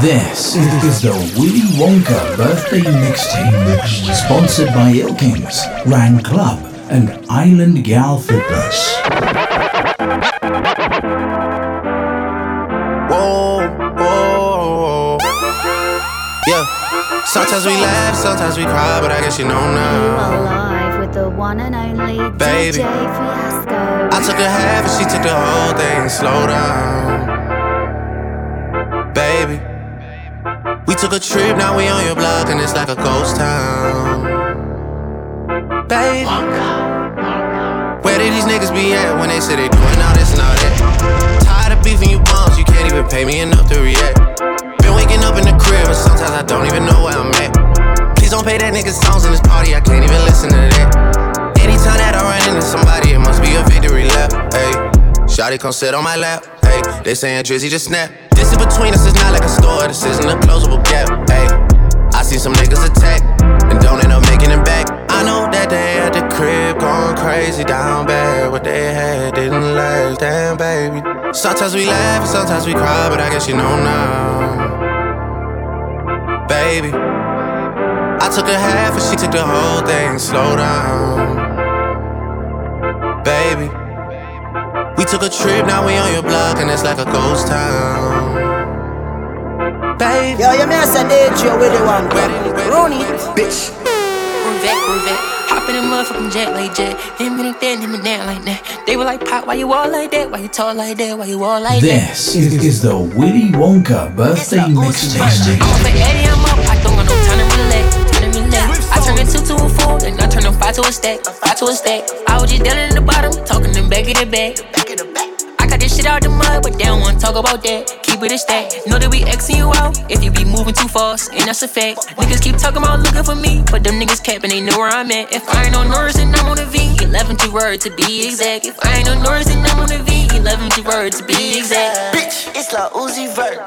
This is the Willy Wonka birthday mixtape, sponsored by Ilkings, Rang Club, and Island Gal Fitness. Whoa, whoa, yeah. Sometimes we laugh, sometimes we cry, but I guess you know now. Alive with the one and only Baby. DJ Fiasco. I took a half and she took the whole thing. Slow down, took a trip, now we on your block and it's like a ghost town, baby. Where did these niggas be at when they say they doing all this and all that? Tired of beefing you bums, you can't even pay me enough to react. Been waking up in the crib, and sometimes I don't even know where I'm at. Please don't play that nigga songs in this party, I can't even listen to that. Anytime that I run into somebody, it must be a victory lap. Hey, Shotty come sit on my lap. Hey, they saying Drizzy just snap. This in between us is not like a store, this isn't a closable gap. Hey, I see some niggas attack and don't end up making it back. I know that they at the crib going crazy down bad. What they had didn't last, damn baby. Sometimes we laugh and sometimes we cry, but I guess you know now, baby. I took a half and she took the whole thing. Slow down, We took a trip, now we on your block, and it's like a ghost town. Baby. Yo, you may say DJ with the one Where did- where Run it, bitch. Corvette, Corvette. Hop in a motherfucking jet like jet. Him and that, him and that like that. They were like, Pop, why you all like that? Why you talk like that? Why you all like that? This is, is the Willy Wonka birthday mixtape. I'm up at 80, I'm up. I don't got no time to relax. Time to relax. I turn a two to a four, then I turn a five to a stack. Five to a stack. I was just down in the bottom, talking them back of the back. I got this shit out the mud, but they don't wanna talk about that. Keep it a stack. Know that we Xing you out if you be moving too fast, and that's a fact. Niggas keep talking about looking for me, but them niggas capping, they know where I'm at. If I ain't on Norris, then I'm on a V. 11 to word to be exact. If I ain't on Norris, then I'm on a V. 11 to word to be exact. Bitch, it's Lil Uzi Vert.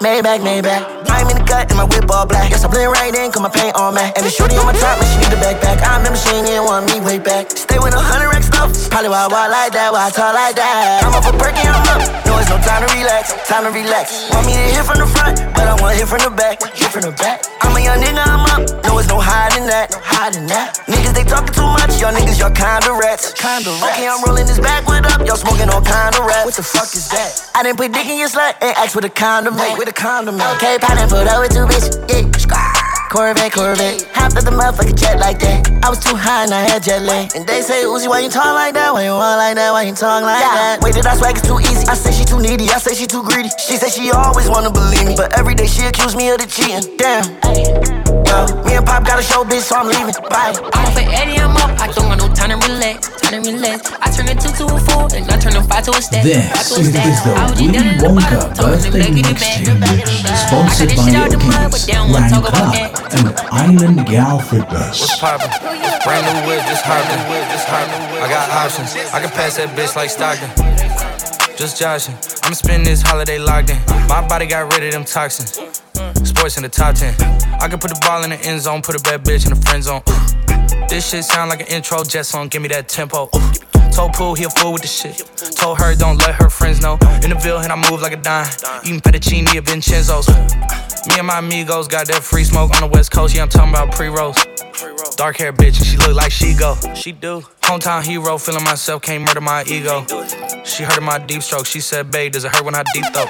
Maybach, Maybach. I'm in the cut and my whip all black. Guess I blend right in, cause my paint on man. And the shorty on my top, man, she need a backpack. I remember she ain't want me way back. Stay with a hundred racks stuff. Probably why I walk like that, why I talk like that. I'm up for I'm up. No, it's no time to relax, time to relax. Want me to hit from the front, but I wanna hit from the back, hit from the back. I'm a young nigga, I'm up. No, it's no hiding that, no hiding that. Niggas, they talking too much. Y'all niggas, y'all kinda rats. Kinda rats. Okay, I'm rolling this backwood up. Y'all smoking all kinda rats. What the fuck is that? I didn't put dick in your slut and ask with a condom, mate. With a condom, mate. Okay, pineapple up with two bitches. Yeah. Corvette, Corvette. Hopped up the motherfucking jet like that. I was too high and I had jet lag. And they say, Uzi, why you talk like that? Why you walk like that? Why you talk like that? Wait, did I swag it's too easy? I say she too needy. I say she too greedy. She say she always wanna believe me. But every day she accuse me of the cheating. Damn. Yo, me and Pop got a show, bitch, so I'm leaving. Bye. I'm up at 80, I'm up. I don't got no time to relax. Time to relax. I turn a two to a four, then I turn a five to a stack. This Five to a is, the I was just Willy down Wonka birthday them back in mixtape, sponsored I got this by shit out the mud, but Ilkings, they don't wanna Rang talk about Club, that. and Island Gal Fitness. What's poppin'? Brand new whip, just hoppin'. Just hoppin'. I got options. I can pass that bitch like Stockton. Just joshing. I'ma spend this holiday locked in. My body got rid of them toxins. Sports in the top 10. I can put the ball in the end zone, put a bad bitch in the friend zone. This shit sound like an intro jet song, give me that tempo. Told Pooh he a fool with the shit. Told her don't let her friends know. In the Ville, and I move like a dime. Eating fettuccine at Vincenzo's. Me and my amigos got that free smoke on the west coast. Yeah, I'm talking about pre-rolls. Dark hair bitch, and she look like she go. She do. Hometown hero, feeling myself, can't murder my ego. She heard of my deep stroke. She said, babe, does it hurt when I deep throat?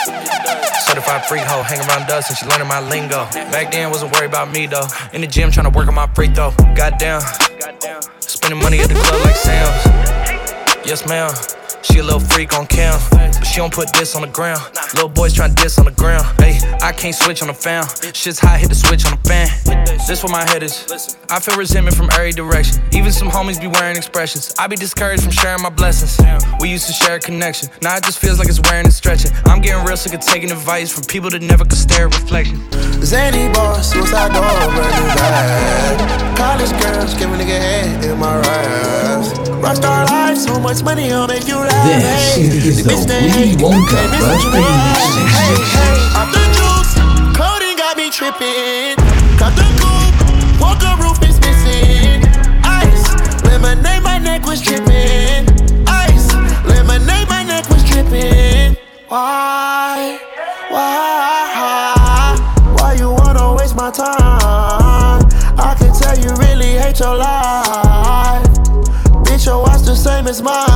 Certified freak hoe, hang around us, and she learning my lingo. Back then, wasn't worried about me though. In the gym, trying to work on my free throw. Goddamn. Spending money at the club like Sam's. Yes, ma'am. She a little freak on cam, but she don't put this on the ground. Little boys tryna diss on the ground. Hey, I can't switch on the fan. Shit's hot, hit the switch on the fan. This where my head is. I feel resentment from every direction. Even some homies be wearing expressions. I be discouraged from sharing my blessings. We used to share a connection. Now it just feels like it's wearing and stretching. I'm getting real sick of taking advice from people that never could stare at reflection. Zany boss, suicide door. College girls, give a nigga head in my raps. Rockstar life, so much money, I'll make you. This is the Willy Wonka Raspberry Mix the juice, coding got me tripping. Cut the coupe, Walker roof is missing. Ice, lemonade, my neck was tripping. Ice, lemonade, my neck was tripping. Why? Why? Why you wanna waste my time? I can tell you really hate your life. Bitch, your watch the same as mine.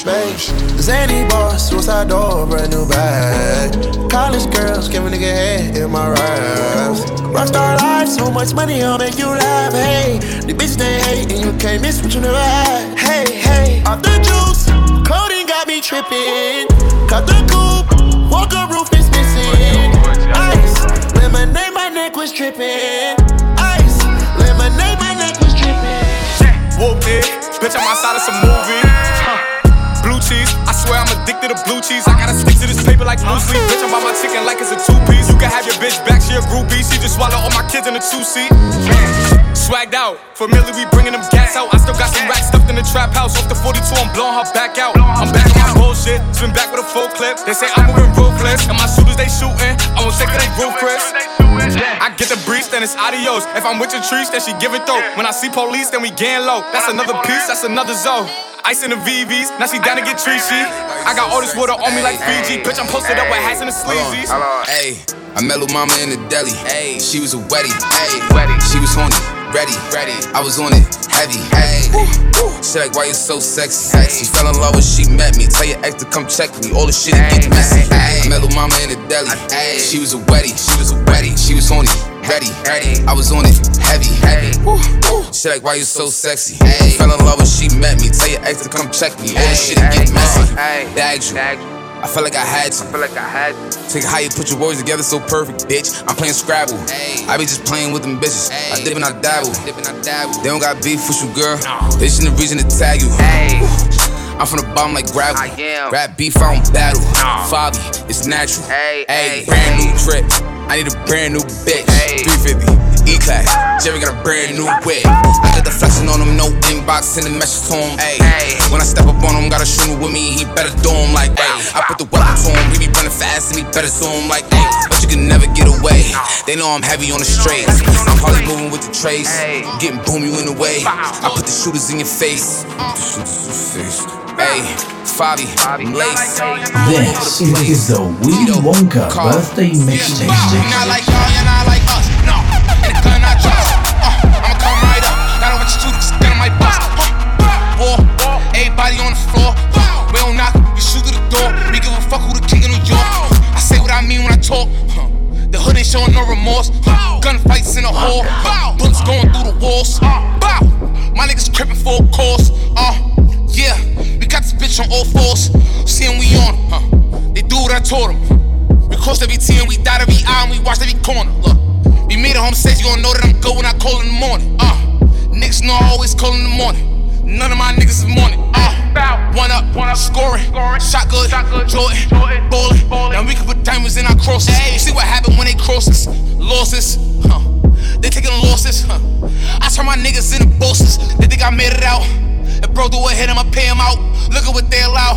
Space. Zany boss, suicide door, brand new bag. College girls, give a nigga head in my raps. Rockstar life, so much money, I'll make you laugh. Hey, the bitch they hate, and you can't miss what you never had. Hey, hey, off the juice, clothing got me tripping. Cut the coupe, walker roof is missing. Ice, lemonade, my neck was tripping. Ice, lemonade, my neck was tripping. Whooped it, bitch, I'm outside of some movie. Addicted to blue cheese. I gotta stick to this paper like blue sleep. Bitch, I'm my chicken like it's a two piece. You can have your bitch back, she a groupie. She just swallow all my kids in a two seat. Swagged out, familiar, we bringing them gas out. I still got some racks stuffed in the trap house. Off the 42, I'm blowing her back out. I'm back on bullshit, spin back with a full clip. They say I'm moving ruthless, and my shooters they shooting. I won't take it, they roof, Chris. I get the breeze, then it's adios. If I'm with your trees, then she give it though. When I see police, then we gang low. That's another piece, that's another zone. Ice in the VVs, now she down to get treachy. I got all this water on me like Fiji. Bitch, I'm posted up with hats and the sleazies. Hey, I met Lil Mama in the deli. Hey, she was a wetty. Hey, she was horny, ready, ready. I was on it, heavy. Hey, she like, why you so sexy? She fell in love when she met me. Tell your ex to come check me. All the shit get messy. Hey, I met Lil Mama in the deli. She was a wetty. She was a wetty. She was horny, ready, ready. I was on it, heavy, heavy. She like, why you so sexy? Hey, fell in love when she met me. Tell your ex to come check me. All the shit get messy. Bagged you. I felt like I had to. I feel like I had to. Take how you put your words together so perfect, bitch. I'm playing Scrabble. I be just playing with them bitches. I dip and I dabble. They don't got beef with you, girl. They just need a reason to tag you. I'm from the bottom like gravel. Rap beef, I don't battle. Fabi, it's natural. Hey, hey, brand new trip. I need a brand new bitch. 350. E-class, Jerry got a brand new whip. I got the flexing on him, no inbox, sending messages to him. Ayy, when I step up on him, got a shooter with me, he better do him like ayy. I put the weapon to him, he be running fast and he better zoom like ayy. But you can never get away. They know I'm heavy on the straights. I'm probably moving with the trace, getting boom you in the way. I put the shooters in your face. The shooters in your face. Ayy, Fabi, I'm laced. This is the Willy Wonka birthday mixtape. You're not like y'all, you're not like us. No, and the gun I trust. Uh, I'ma come right up. Got a bunch of shooters, gun my bust. Uh, war, everybody on the floor. Uh, we don't knock, you shoot through the door. We give a fuck who the king of New York. I say what I mean when I talk. The hood ain't showing no remorse. Gunfights in the hall. Bullets going through the walls. Bow, my niggas crippin' for a course. Uh, yeah, we got this bitch on all fours. Seeing we on, huh? They do what I told them. We crossed every T and we dot every I and we watched every corner. Look, we made it home safe, you gon' know that I'm good when I call in the morning. Uh, niggas know I always call in the morning. None of my niggas is morning. Uh, one up, one up, scoring, shot good, Jordan, ballin'. Now we can put diamonds in our crosses. You see what happened when they cross us? Losses, huh? They taking losses, huh? I turn my niggas into bosses. They think I made it out. If bro do a hit, I'ma pay him out. Look at what they allow.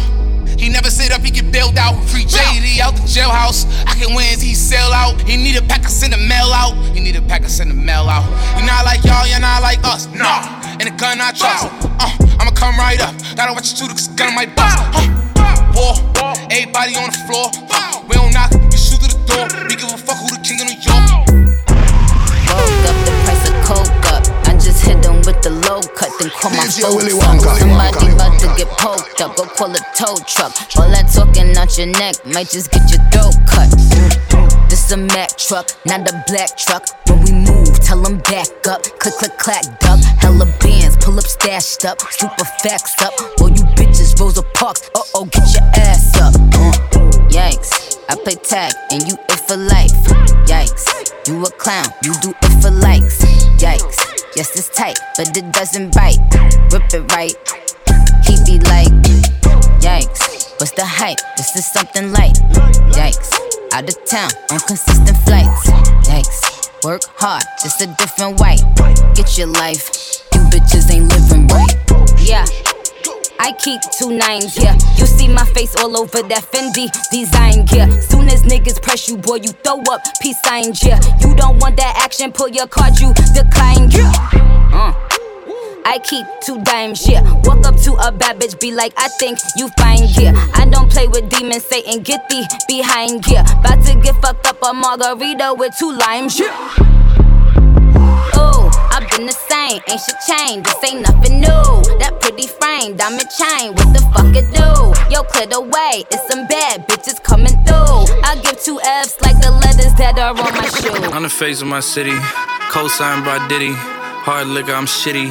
He never sit up, he get bailed out. Free JD out the jailhouse. I can win, he sell out. He need a pack, I send the mail out. He need a pack, I send the mail out. You not like y'all, you're not like us. Nah, and the gun I trust. Uh, I'ma come right up. Gotta watch you shoot, cause the gun my bust. Uh, war, everybody on the floor. Uh, we don't knock, we shoot through the door. We give the low cut, then call my folks up. Somebody about to get poked up, go call a tow truck. All that talking out your neck might just get your throat cut. This a Mack truck, not a black truck. When we move, tell them back up. Click, click, clack, duck. Hella bands, pull up, stashed up. Super facts up. All you bitches, Rosa Parks. Uh oh, get your ass up. Uh, yikes. I play tag and you it for life. Yikes. You a clown, you do it for likes. Yikes. Yes, it's tight, but it doesn't bite. Rip it right. He be like, Yikes. What's the hype? This is something light. Yikes. Out of town on consistent flights. Yikes. Work hard, just a different white. Get your life. Bitches ain't living right. Yeah. I keep two nines, yeah. You see my face all over that Fendi design, yeah. Soon as niggas press you, boy, you throw up peace signs, yeah. You don't want that action, pull your card, you decline, yeah. Uh. I keep two dimes, yeah. Walk up to a bad bitch, be like, I think you fine, yeah. I don't play with demons, Satan, get thee behind, yeah. About to get fucked up a margarita with two limes, yeah. I've been the same, ain't shit changed. This ain't nothing new. That pretty frame, diamond chain, what the fuck it do? Yo, clear the way, it's some bad bitches coming through. I give two F's like the letters that are on my shoe. On the face of my city, co-signed by Diddy. Hard liquor, I'm shitty.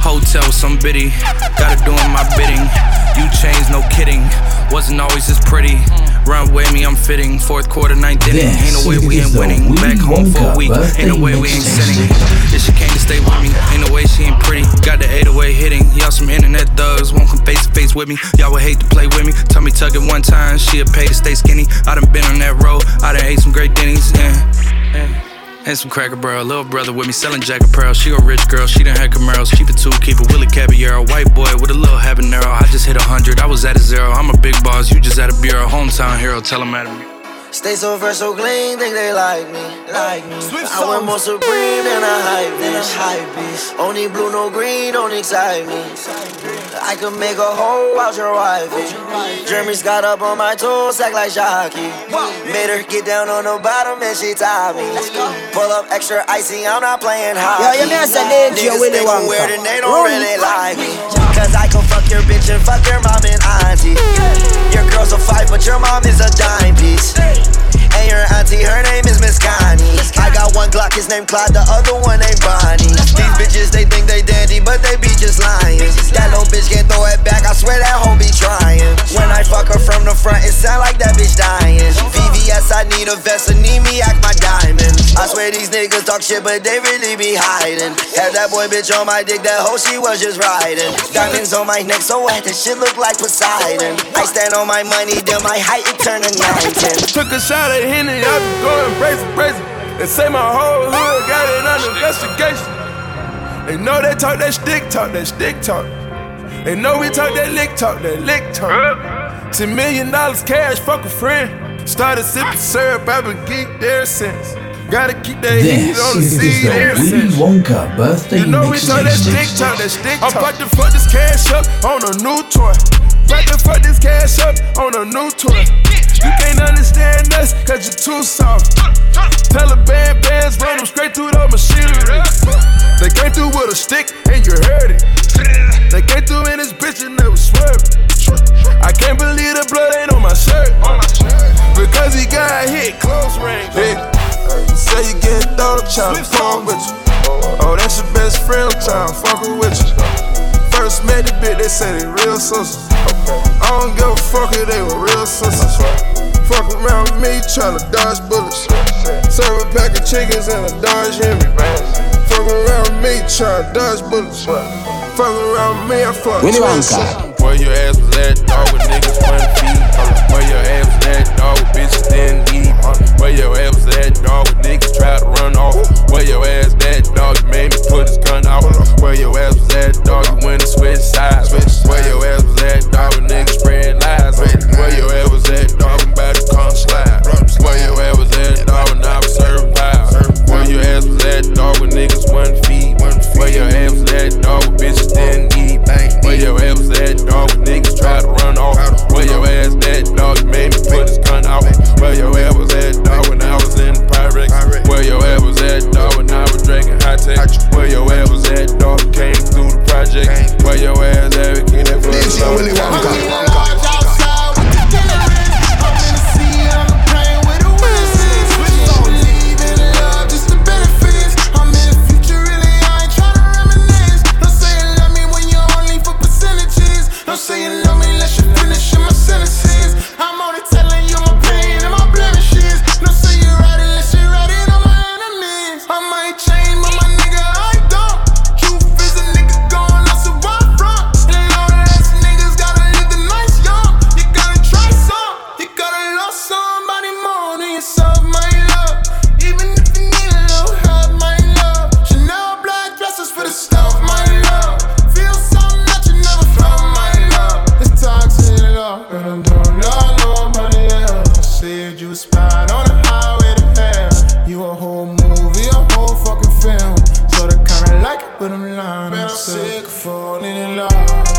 Hotel, some biddy. Gotta doing my bidding. You changed, no kidding. Wasn't always this pretty. Run with me, I'm fitting. Fourth quarter, ninth inning. This Ain't no way we ain't winning. Back home for a week. Ain't no way we ain't sinning. If she came to stay with me, ain't no way she ain't pretty. Got the 808 hitting. Y'all some internet thugs. Won't come face to face with me. Y'all would hate to play with me. Tell me tuck it one time. She'll pay to stay skinny. I done been on that road. I done ate some great Denny's. Yeah. yeah. And some cracker barrel, little brother with me selling Jack jacket pearl. She a rich girl, she done had Camaros. Keep it two, keep it Willie Caballero. White boy with a little habanero. I just hit a hundred, I was at a zero. I'm a big boss, you just at a bureau. Hometown hero, tell him at me. Stay so fresh, so clean, think they like me, like me. I want more supreme than a hype beast, hype beast. Only blue, no green, don't excite me. I could make a hole out your wifey. Eh? Jeremy's got up on my toes, act like Shocky. Made her get down on the bottom and she tied me. Pull up extra icy, I'm not playing hockey. Yo, you mean I said Niggas think I'm weird and they don't really like me. Cause I can fuck your bitch and fuck your mom and auntie. Your girl's a fight, but your mom is a dime piece. And your auntie, her name is Miss Connie. I got one Glock, his name Clyde, the other one named Bonnie. These bitches, they think they dandy, but they be just lying. That little bitch can't throw it back, I swear that hoe be trying. When I fuck her from the front, it sound like that bitch dying. VVS, I need a vest, and need me act my diamond. I swear these niggas talk shit, but they really be hiding. Had that boy bitch on my dick, that hoe she was just riding. Diamonds on my neck, so wet, that shit look like Poseidon. I stand on my money, then my height, it turn to 910. Took a shot at I been going crazy, crazy. They say my whole hood got it under investigation. They know they talk that stick talk, that stick talk. They know we talk that lick talk, that lick talk. Ten million dollars cash, fuck a friend. Started sipping syrup, I've been geeked there since. Gotta keep that heat This on the is seed the ever Willy. Wonka birthday You know we talk that stick mixtape. talk, that stick talk. I'm about to fuck this cash up on a new toy. About to fuck this cash up on a new toy. You can't understand us, cause you're too soft. Taliban bands run them straight through the machinery. They came through with a stick and you heard it. They came through in this bitch and they was swerving. I can't believe the blood ain't on my shirt. Because he got hit close range. Hey, you say you getting thrown, I'm tryna fuck with you. Oh, that's your best friend, I'm tryna fuck with you. First met the bitch, they say they real sisters. I don't give a fuck if they were real sisters. Fuck around with me, tryna dodge bullets. Serve a pack of chickens and a Dodge Henry. Fuck around with me, tryna dodge bullets. Fuck around with me, I fuck Willy twins. Wonka. Where your ass was at, dog, with niggas one feet. Where your ass was at, dog, bitches didn't eat. Where your ass was at, dog, niggas tried to run off. Where your ass at, dog, you made me put his gun out. Where your ass was at, dog, you went and switched sides. Where your ass was at, dog, niggas spread lies. Where your ass was at, dog, I'm about to come slide. Where your ass was at, dog, when I was serving. Where your ass was at, dog, with niggas one feet. Where your ass at, dog, bitches didn't need bang. Where your ass at, dog, niggas try to run off. Where your ass at, dog, you made me put this gun out. Where your ass was at, dog, when I was in the Pyrex. Where your ass was at, dog, when I was drinking high tech. Where your ass was at, dog, came through the project. Where your ass at, can that fuck. Really walk? You a whole movie, a whole fucking film. Sorta kinda like it, but I'm lying. Man, I'm sick of falling in love.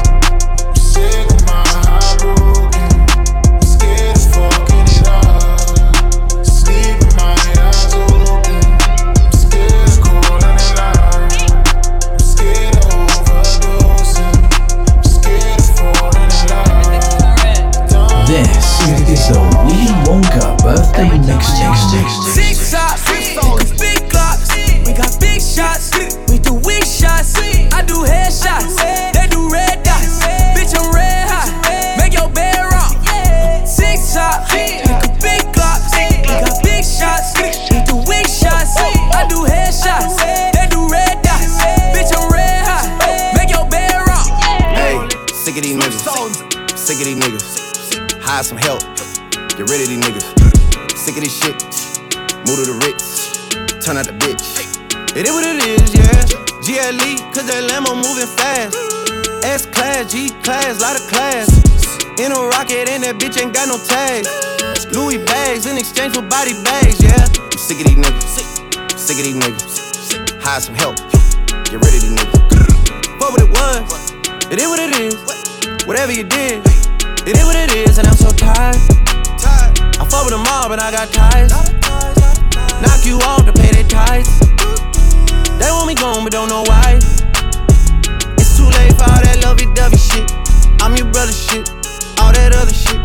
Niggas. Some help. Get rid of these niggas. Sick of this shit. Move to the Ritz. Turn out the bitch. It is what it is, yeah. GLE, cause that Lambo moving fast. S class, G class, lot of class. In a rocket, and that bitch ain't got no tags. Louis bags in exchange for body bags, yeah. I'm sick of these niggas. Sick of these niggas. Hire some help. Get rid of these niggas. Fuck what it was. It is what it is. Whatever you did, it is what it is, and I'm so tired. I fuck with them all, but I got ties. Knock you off to pay their ties. They want me gone, but don't know why. It's too late for all that lovey-dovey shit. I'm your brother shit, all that other shit.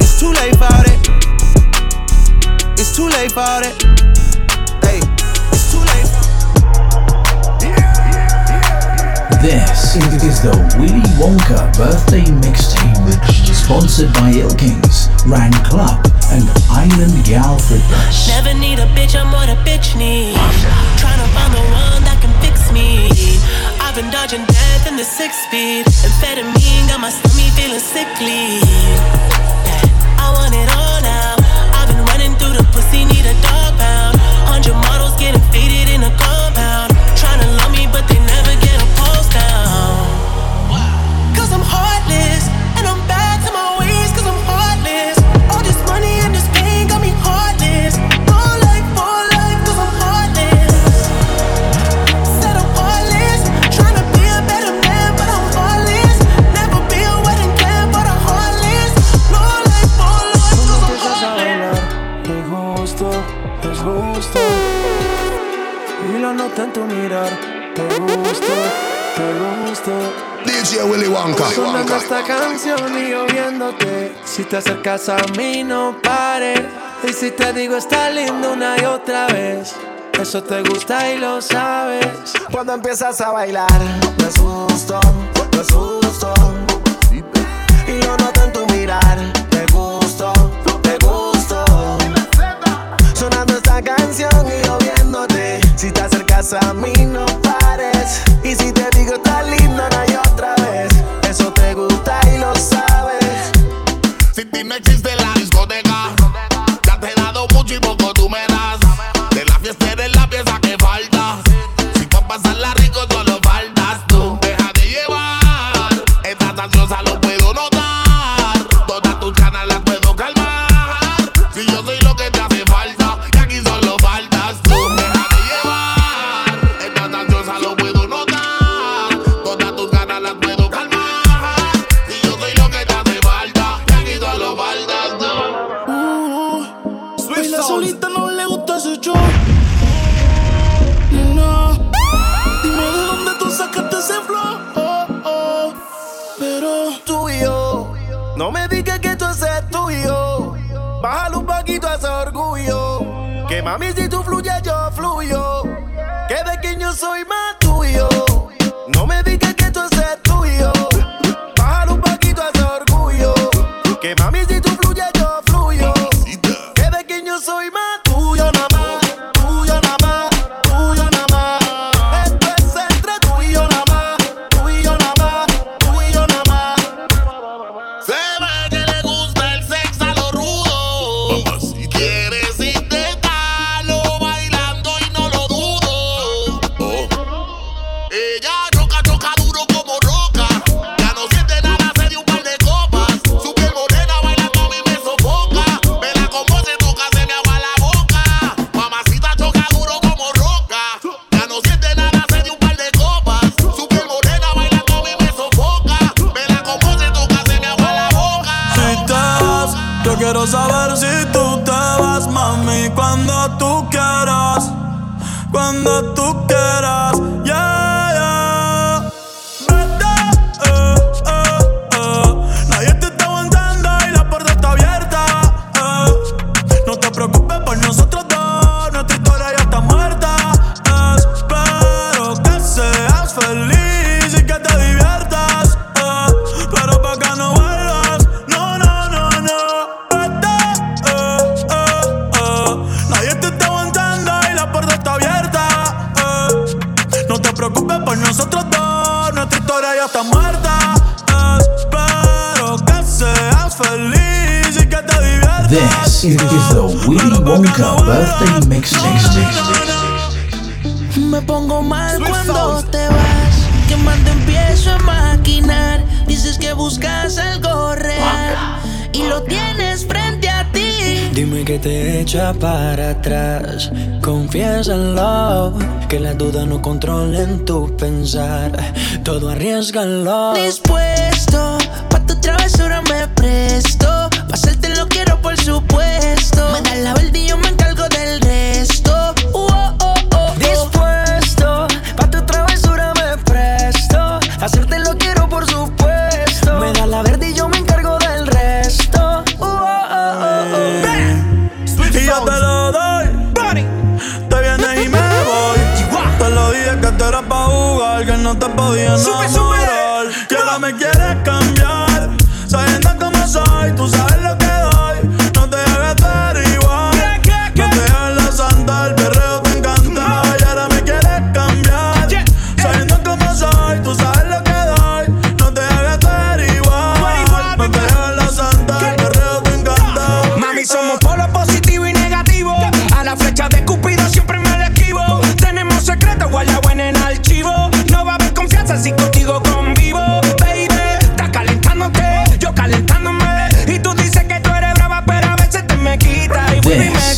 It's too late for all that. It's too late for all that. This is the Willy Wonka birthday mixtape, sponsored by Ilkings, Rang Club, and Island Gal Fitness. Never need a bitch, I'm what a bitch needs. Tryna find the one that can fix me. I've been dodging death in the six speed. Amphetamine got my stomach feeling sickly. I want it all now. I've been running through the pussy, need a dog pound. Hundred models getting faded in a compound. DJ Willy Wonka. Sonando esta canción y yo viéndote. Si te acercas a mí, no pares. Y si te digo está lindo una y otra vez. Eso te gusta y lo sabes. Cuando empiezas a bailar, me asusto, me asusto.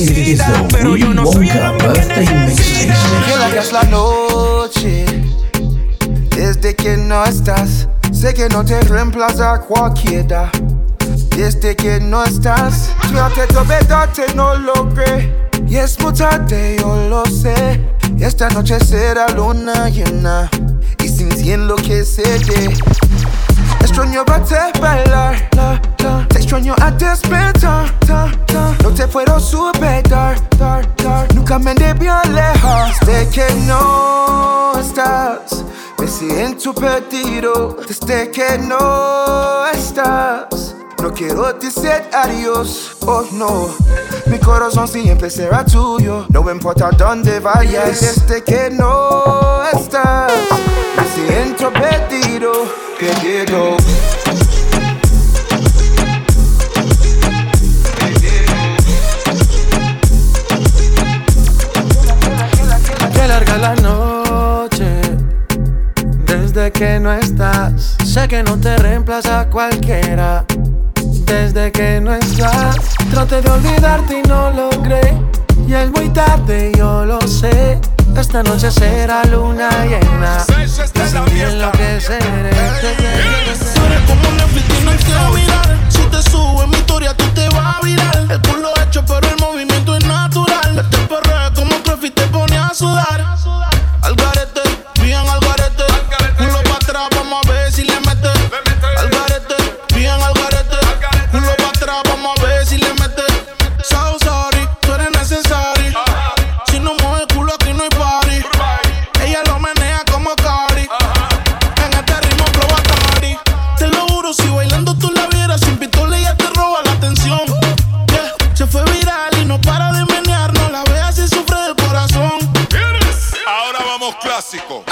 Este es el pero yo no soy Llegarías la noche desde que no estás. Sé que no te reemplaza cualquiera. Desde que no estás, traté de obedarte, no logré. Y es muy tarde, yo lo sé. Esta noche será luna llena. Y sin ti enloqueceré. Extrañaba te bailar, la, te extraño a despertar, ta, no te puedo superar, dar, dar. nunca me debí alejar. Desde que no estás, me siento perdido. Desde que no estás. No quiero decir adiós, oh no. Mi corazón siempre será tuyo, no importa dónde vayas. Desde este que no estás, me siento perdido, perdido. que no estás. Sé que no te reemplaza cualquiera desde que no estás. Traté de olvidarte y no logré. Ya es muy tarde, yo lo sé. Esta noche será luna llena. Y en lo que seré. Eres como Netflix y no hay que. Si te subo en mi historia, tú te vas a virar. El culo hecho, pero el movimiento es natural. Este perreo como un y te pone a sudar. básico.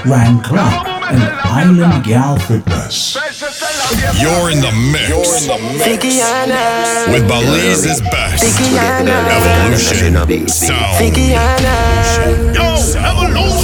Ilkins, Ran Club, and Island Gal Fitness. You're in the mix with Belize's best. Evolution Sound. Yo,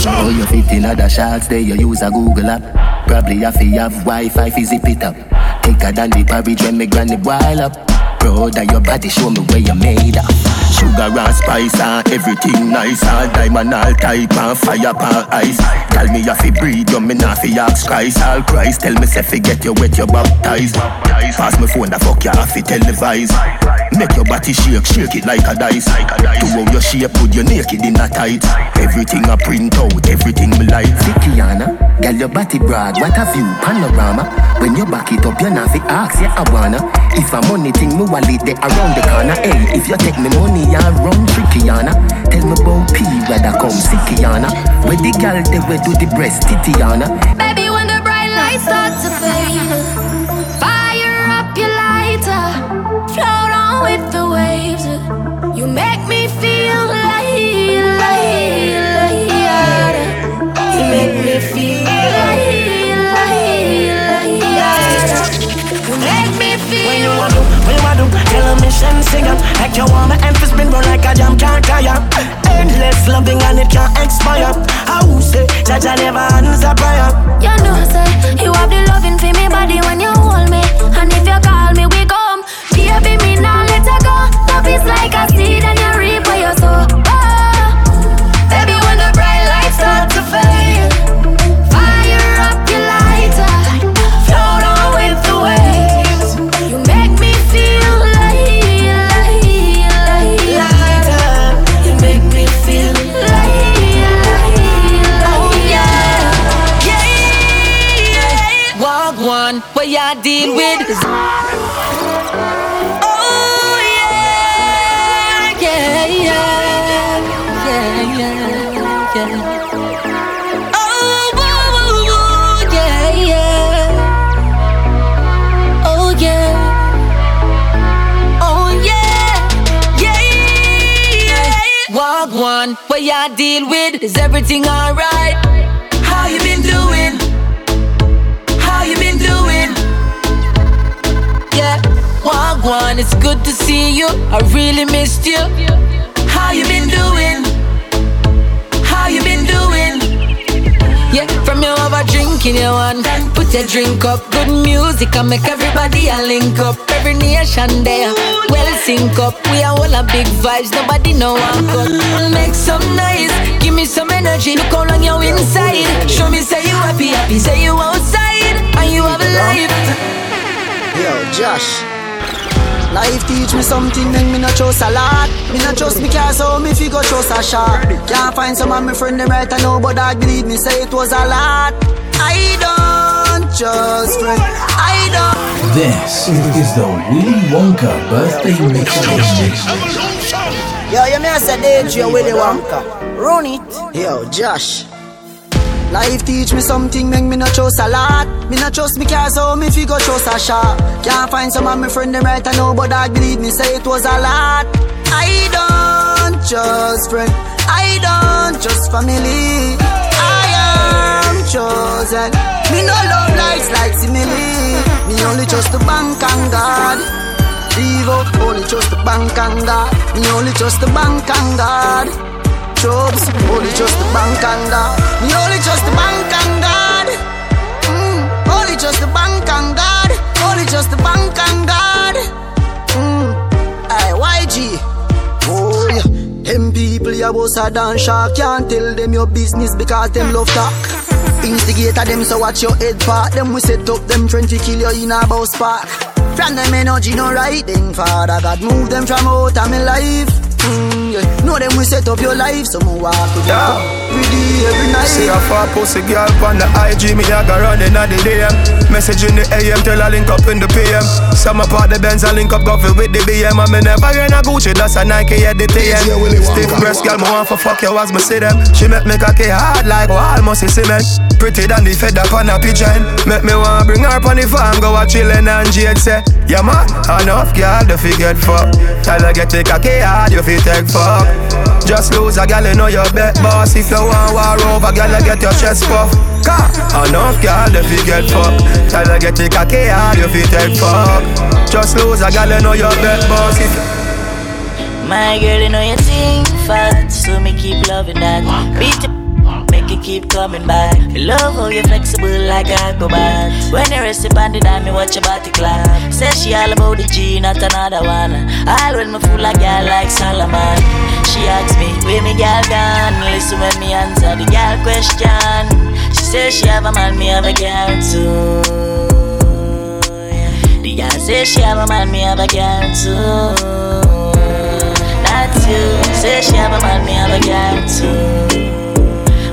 Oh, you fit in other shots there, you use a Google app. Probably have to have Wi-Fi, fi zip it up. Thicker than the porridge when me granny boil up. Proud of your body, show me where you made up. Sugar and spice and everything nice and diamond all type and fire pan ice. Tell me if you breathe, you me not fi ask Christ. All Christ, tell me if you get you wet, you baptized. Pass me phone, the fuck you have to televise. Make your body shake, shake it like a dice. To how your shape, put your naked in a tight. Everything I print out, everything me like. Tikiana, girl your body broad, what a view, panorama. When you back it up, you not fi ask, yeah I wanna. If a money thing, me around the corner. Hey, if you take me money and run trickyana, tell me about P rather come sickyana. Where the girl they where do the breast titiana. Baby, when the bright lights start to fade, tell a mission sing Like you want my emphasis spin run like a jam can't tire Endless loving and it can't expire will say, Jaja never answer prayer You know, say you have the loving for me body when you hold me, and if you call me, we come. Baby, me now let her go. Love is like a seed and you reap what you sow. Deal with. Is everything alright? How you been doing? How you been doing? Yeah, one, it's good to see you. I really missed you. How you been doing? How you been doing? Yeah, from you have a drink in your hand. Put your drink up. Good music and make everybody a link up. Every nation there, well sync up. We are all a big vibes. Nobody know cut. Make some noise, give me some energy. Look how long you inside. Show me say you happy, happy. Say you outside and you have a life. Yo, Josh. Life teach me something, then me not trust a lot. Me not trust me car, so me fi go trust a shot. Can't find some of my friend them right, I know, but I believe me say it was a lot. I don't trust friend. I don't. This is the Willy Wonka birthday mixtape. Yo, you may say DJ Willy Wonka. Run it. Yo, Josh. Life teach me something, make me not trust a lot. Me not trust me car, so me go trust a shot. Can't find some of my friend them right, I know, but I believe me say it was a lot. I don't trust friend, I don't trust family. I am chosen. Me no love likes like simile. Me only trust the bank and God. Devo, only trust the bank and God. Me only trust the bank and God. Jobs, only trust the bank and God. Me only trust the bank and God. Mm, only trust the bank and God. Only trust the bank and God. Mm, aye, YG. Oh yeah. Them people ya boss a dance shark Can't tell them your business because them love talk Instigator them so watch your head part Them we set up them friend to kill you in a bus park From them energy no right then Father God move them from out of my life mm, yeah. Know them we set up your life So me walk with you every day, every night See a fat pussy girl on the IG, me a go running at the DM. Message in the AM, tell her link up in the PM. Some apart the Benz, I link up Guffy with the BM. And me never in a Gucci, that's a Nike at the TM. Stiff breast girl, me want for fuck you as me see them. She make me cocky hard like wall, must see cement. Pretty than the fed up on a pigeon. Make me want to bring her on the farm, go a chillin' and Jade say, Yeah man, enough girl, the fi get fuck. Tell her get the cocky hard, you fi fi take fuck. Just lose a gal, you know your bet boss. If you want war over, gal, you get your chest puff. Car, enough gal, you get fuck. Tell you get the cocky hard, you fi take fuck. Just lose a gal, you know your bet boss. If my girl, you know you think fat, so me keep loving that. Beat you keep coming back. love how you flexible like a acrobat. When you rest upon the dime, me watch your body clap. Say she all about the G, not another one. All when me fool like girl like Solomon. She asks me, where me girl gone? Listen when me answer the girl question. She says she have a man, me have a girl too. The girl says she have a man, me have a girl too got you. Say she have a man, me have a girl too.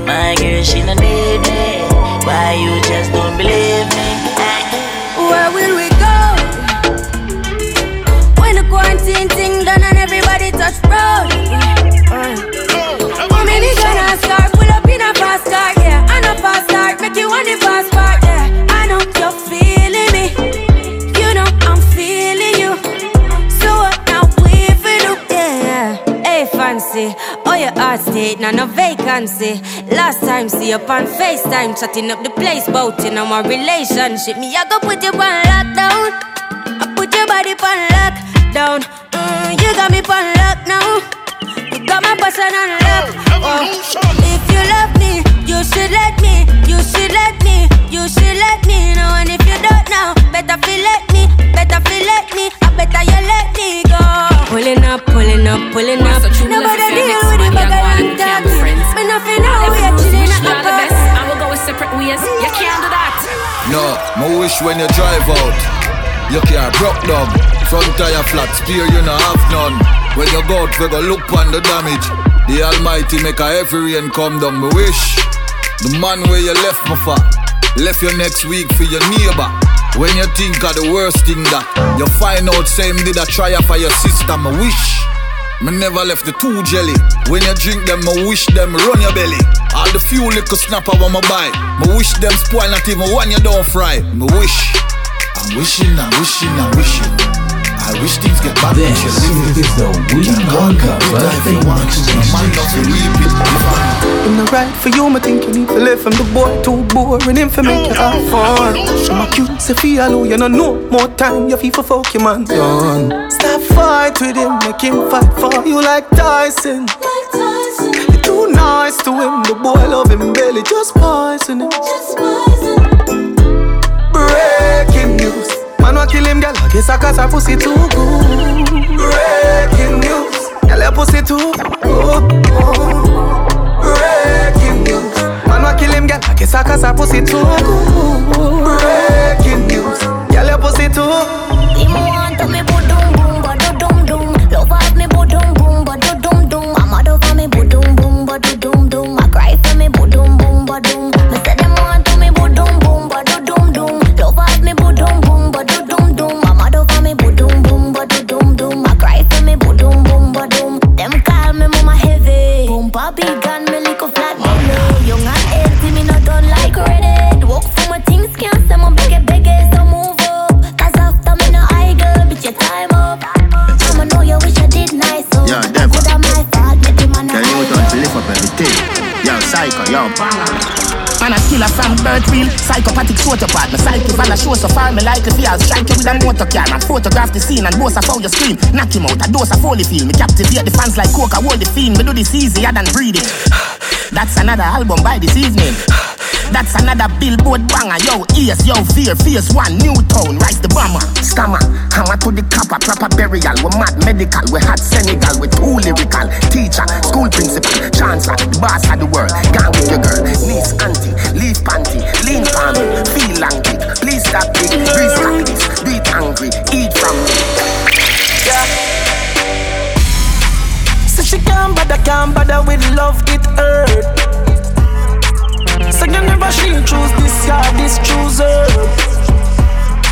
My girl, she no need me. Why you just don't believe me? Where will we go? When the quarantine thing done and everybody touch road. Uh. How many gonna start? Pull up Your heart state, now no vacancy. Last time, see you on FaceTime, chatting up the place, bout on my relationship. Me, I go put you on lockdown. I put your body on lockdown. Mm, you got me on lock now. You got my person on lock. Oh, if you love me, you should let me. You should let me. You should let me know. And if you don't know, better feel let me. Better feel let me. I better you let me go. Pulling up, pulling up, pulling up. Nobody deal with the bag and talk. Me nothing know we are chilling at the best. I will go with separate ways. You can't do that. No, my wish when you drive out, you can't broke down. Front tire flat, spear you no have none. When you go out, we go look on the damage. The Almighty make a every rain come down. Me wish the man where you left me for, left you next week for your neighbor. When you think of the worst thing that you find out, same did a try for your sister. I wish me never left the two jelly. When you drink them, I wish them run your belly. All the few little snapper when I buy, me wish them spoil not even one you don't fry. Me wish, I'm wishing, I'm wishing, I'm wishing. I wish things get back This is the Willy Wonka birthday mixtape. In the right for you, me think you need to live from the boy too boring him for make you have fun. So my cute say feel you know no more time you feel for fuck your man done. Stop fight with him, make him fight for you like Tyson. You're too nice to him, the boy love him belly just poison Man wa kill him, girl. I guess I cause her pussy too good. Breaking news. Girl, your pussy too good. Breaking news. Man wa kill him, girl. I guess I cause her pussy too good. Breaking news. Girl, your pussy too. Him want to me boom killer from birth real Psychopathic sociopath My psyche van a show so far Me like the fears Strike you with a motor car. Man photograph the scene And boast of how you scream Knock him out A dose of holy feel. Me captivate the fans like coke I hold the fiend Me do this easier than breathing. That's another album by this evening that's another billboard banger, yo, ears, yo, fear, fierce one, new tone, rise the bomber. Scammer, hammer to the copper, proper burial. We mad medical, we hot Senegal, we too lyrical. Teacher, school principal, chancellor, the boss of the world. Gang with your girl, niece, auntie, leave panty, lean for feel dick. Please stop dick, restock this, do it angry, eat from me. Yeah. So she can't bother, can't bother with love, it hurt. So you never she choose this guy, this chooser.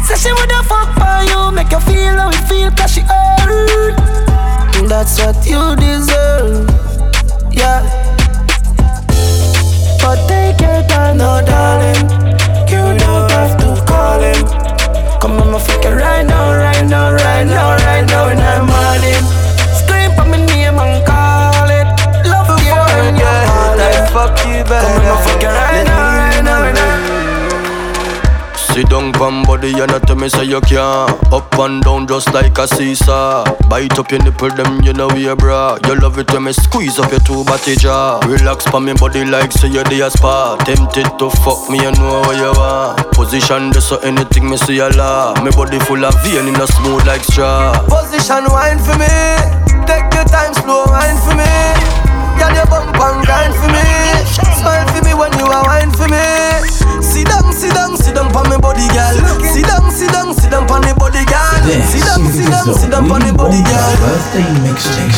Say she woulda fuck for you, make you feel how it feel, cause she hurt. That's what you deserve, yeah. But take your time, no darling. You don't have to call him. Come on, my fuck it right now, right now, right now, right now in the morning. Scream for me name and better. Come on, fuck your right now, right now, right now. Sit down, pan body, and tell me say you can Up and down just like a seesaw. Bite up your nipple, them you know we a bra. You love it when me squeeze up your two body jaw. Relax pa me body like say you're the spa. Tempted to fuck me, you know what you are. Position this so anything me see a law Me body full of vein in a smooth like straw. Position wine for me. Take your time, slow wine for me Girl, your bump and grind for me Smile for me when you are wine for me Sit down, sit down, sit down on me body, girl. Sit down, sit down, sit down on me body, girl. Sit down, sit down, sit down on me body, girl. Birthday mixtape.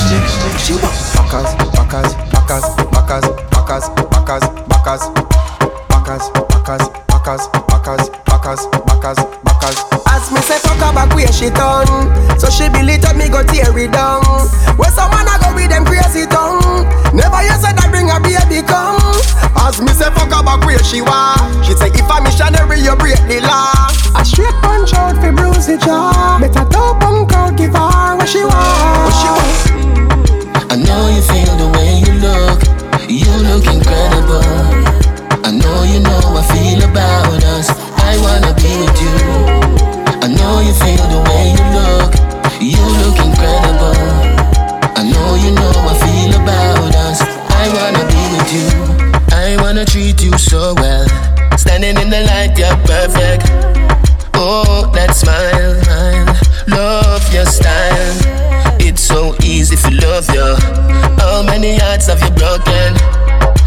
Backers, backers, backers, backers, backers, backers, backers, backers, backers, backers, backers, backers, backers, backers. As me say fuck her back where she done. So she it me go tear it down. Where some man a go with them crazy tongue. Never you said that bring a baby come. As me say fuck her back where she want She say if a missionary you break the law. A straight punch out fi bruise the jaw. Better top punk out give her what she want. What she want. Mm. I know you feel the way you look. You look incredible. I know you know I feel about us. I wanna be with you. I know you feel the way you look. You look incredible. I know you know I feel about us. I wanna be with you. I wanna treat you so well. Standing in the light, you're perfect. Oh, that smile, love your style. It's so easy to love you. How many hearts have you broken?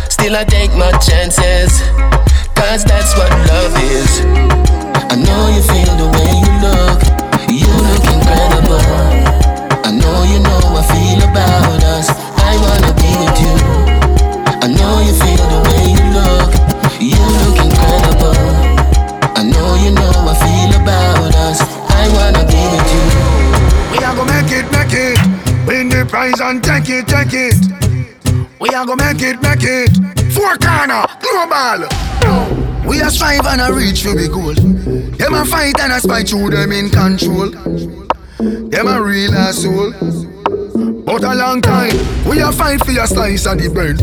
Still, I take my chances. Cause that's what love is. I know you feel the way you look. You look incredible. I know you know I feel about us. I wanna be with you. I know you feel the way you look. You look incredible. I know you know I feel about us. I wanna be with you. We are gonna make it, make it. Win the prize and take it, take it. We are gonna make it, make it. Four corner, global. We are strive and a reach for the goal. Them a fight and a spite through them in control. Them a real asshole. But a long time, we a fight for your slice of the bread.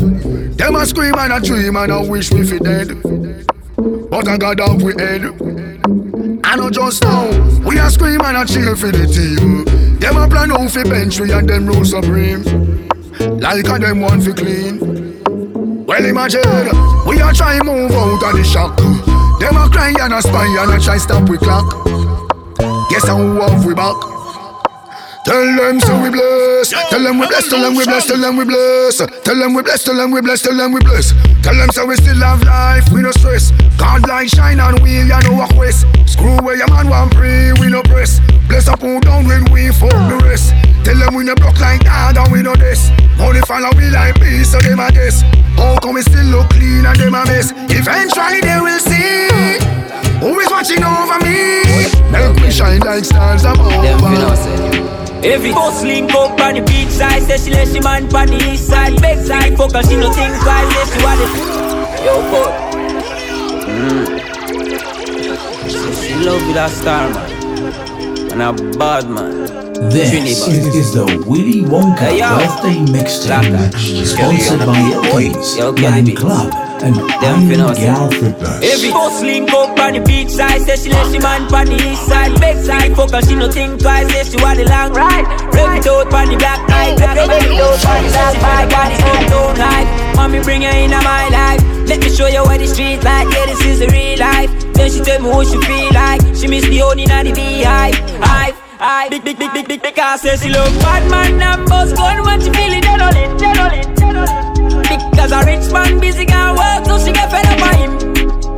Them a scream and a dream and a wish we fi dead. But I got off we head. I know just now, we a scream and a cheer for the team. Them a plan out fi bench we and them rule supreme. Like a them want fi clean. Well imagine, we a try move out of the shock. Them a cry and a spy and a try stop we clock. Guess how have we back? Tell them so we bless. Tell them we bless. Tell them we bless. Tell them we bless. Tell them we bless. Tell them we bless. Tell them we bless. Tell them so we still have life. We no stress. God light shine on we ya know a quest. Screw where your man want pray. We no press. Bless up who down when we fuck the rest. Tell them we no block like God and we no this. Only follow we like peace so them a guess. How come we still look clean and them a mess? Eventually they will see. Who is watching over me? Make me shine like stars above. Every boss link up on the beach side Say she let she man on the east side Big side fuck and she no think twice Say she want it Yo, fuck mm. She love with a star man And a bad man This is, is the Willy Wonka Hey, yo. birthday mixtape, sponsored by Elkins, Yo, Man Kelly. Club, and Them finna Iron say. Galford Burst. Every boss link up on the beach side Say she let she man on the east side Big side fuck and she no think twice Say she want the long ride Rev it out on the black eye Rev it out on the black eye Got it up down life Mommy bring her in my life Let me show you what the street like Yeah this is the real life Then she tell me what she feel like She miss the honey and the beehive Hive Hive Big big big big big Because say she love bad man and buzz gun When she feel it adrenaline adrenaline adrenaline Because a rich man busy can work So she get fed up by him.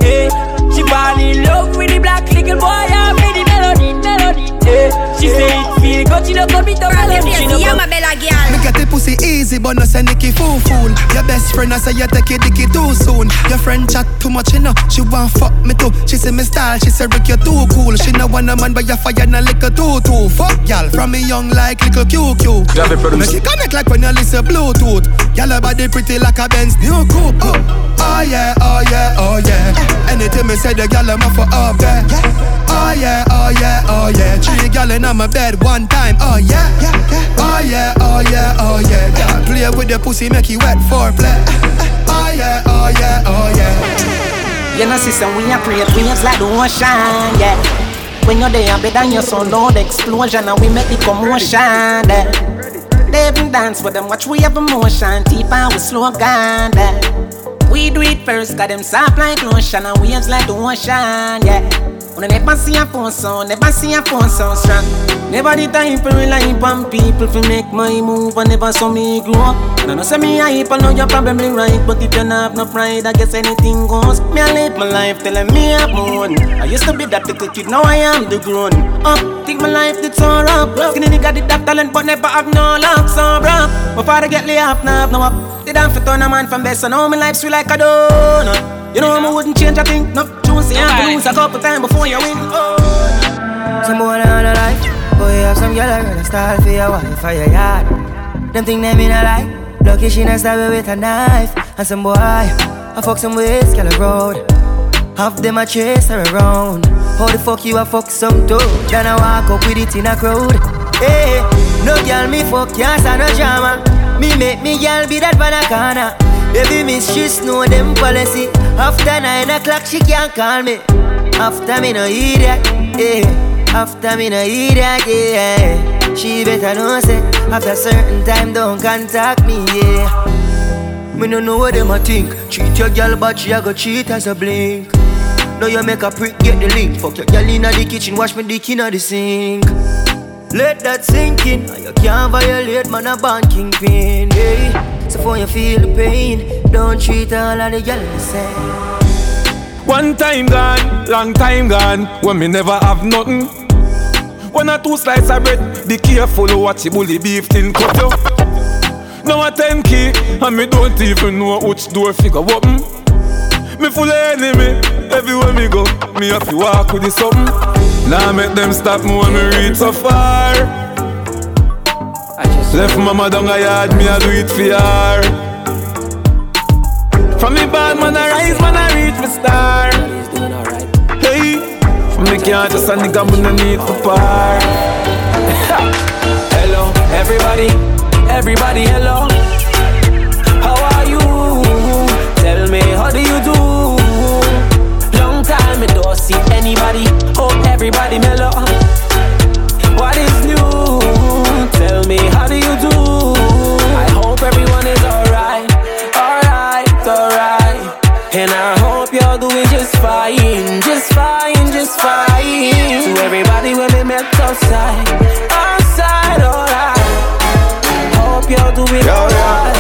Hey, she fall in love with the black little boy and with the melody, melody. Hey, she say it feel good, she no come it around him. She no come. Me get the pussy easy, but no say Nicky fool fool. Your best friend I say you take it dicky too soon. Your friend chat too much, you know. She want fuck me too. She say me style, she say Rick you too cool. She no want a man, but you fire na liquor too too. Fuck y'all from me young like little QQ. Grab it, produce. Make it connect like when you listen Bluetooth. Y'all body pretty like a Benz new coupe. Oh, oh yeah, oh yeah, oh yeah. Anything me say the gyal I'm for up there. Oh yeah, oh yeah, oh yeah. Three gyal in my bed one time. Oh yeah, oh yeah, oh yeah, oh yeah. Gyal play with the pussy make you wet for play. Oh yeah, oh yeah, oh yeah. You know, sister, we are create waves like the ocean, yeah. When you're there, better than your sound, loud explosion, and we make the commotion, yeah. They even dance with them, watch we have emotion, deep and we slow down, yeah. We do it first, got them soft like lotion and waves like the ocean, yeah. I never see a phone sound, never see a phone sound strong. Never the time for rely on people to make my move, and never saw me grow up. And I know say me hype, I know you're probably right, but if you not have no pride, I guess anything goes. Me I live my life telling me I'm moon. I used to be that little kid, now I am the grown up. Think my life did so rough. Skinny nigga did that talent, but never have no luck, so rough. Before I get laid off, now have no up. Did I fit on a man from best, so now my life sweet like a donut. You know I wouldn't change a thing, no juicy, I lose a couple times before you win. Oh. Some boy on a life, boy you have some girl I ready style for your wife for your yard. Them think them in a lie, lucky she not stab with a knife. And some boy, I fuck some ways, girl a road. Half them a chase her around. How the fuck you a fuck some too? Then I walk up with it in a crowd. Hey, no girl me fuck, can't stand no drama. Me make me girl be that banana. Baby she know them policy. After nine o'clock she can't call me. After me no eat that, yeah. After me no eat that, yeah. She better know say after certain time don't contact me, yeah. Me no know what them a think. Treat your girl but she a go cheat as a blink. Now you make a prick get the link. Fuck your girl inna the kitchen, wash me dick inna the sink. Let that sink in. You can't violate, man, a born kingpin. Hey. So for you feel the pain, don't treat all of the girls the same. One time gone, long time gone, when me never have nothing. One or two slices of bread, be careful what you bully beef tin cut you. Now a ten key, and me don't even know which door figure open. Me full of enemy, everywhere me go, me have to walk with the something. Now make them stop me when me reach so far. I just Left mama down a yard, me a do it for her. From me bad man I rise, man I reach my star. Hey, from me can't just a nigga, me no need for par. hello, everybody, everybody, hello. How are you? Tell me, how do you do? Long time I don't see anybody. Everybody mellow. What is new? Tell me, how do you do? I hope everyone is alright, alright, alright. And I hope you're doing just fine, just fine, just fine. To everybody when we met outside, outside, alright. Hope you're doing alright,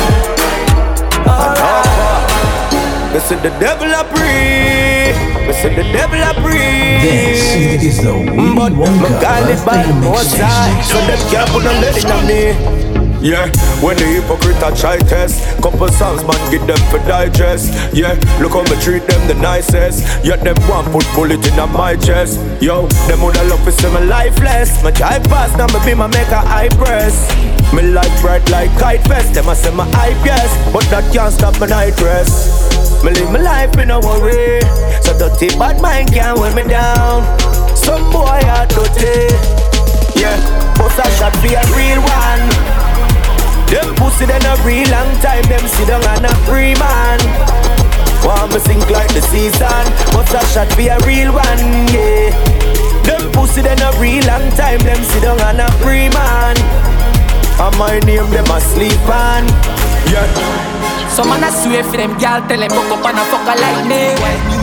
alright. They said the devil a pray. Said the devil a pray. This is the Willy But Wonka my God is by birthday more side, so them can't put no let it on me. Yeah, when the hypocrite a try test Couple songs man get them for digest. Yeah, look how me treat them the nicest. Yet them want put bullet in my chest. Yo, them woulda love to see me lifeless. My drive past now me be my make a high press. Me light bright like kite vest Them a say my hype yes. But that can't stop my night rest. Me live my life in no worry. So dirty bad mind can't weigh me down. Some boy are dirty. Yeah, bust a shot be a real one them pussy then a real long time, them sit down and a free man. Want me sink like the season, but a shot be a real one, yeah. Them pussy then a real long time, them sit down and a free man. And my name them a sleep on, yeah. Some man a swear for them gal, tell them buck up and a fuck a like me.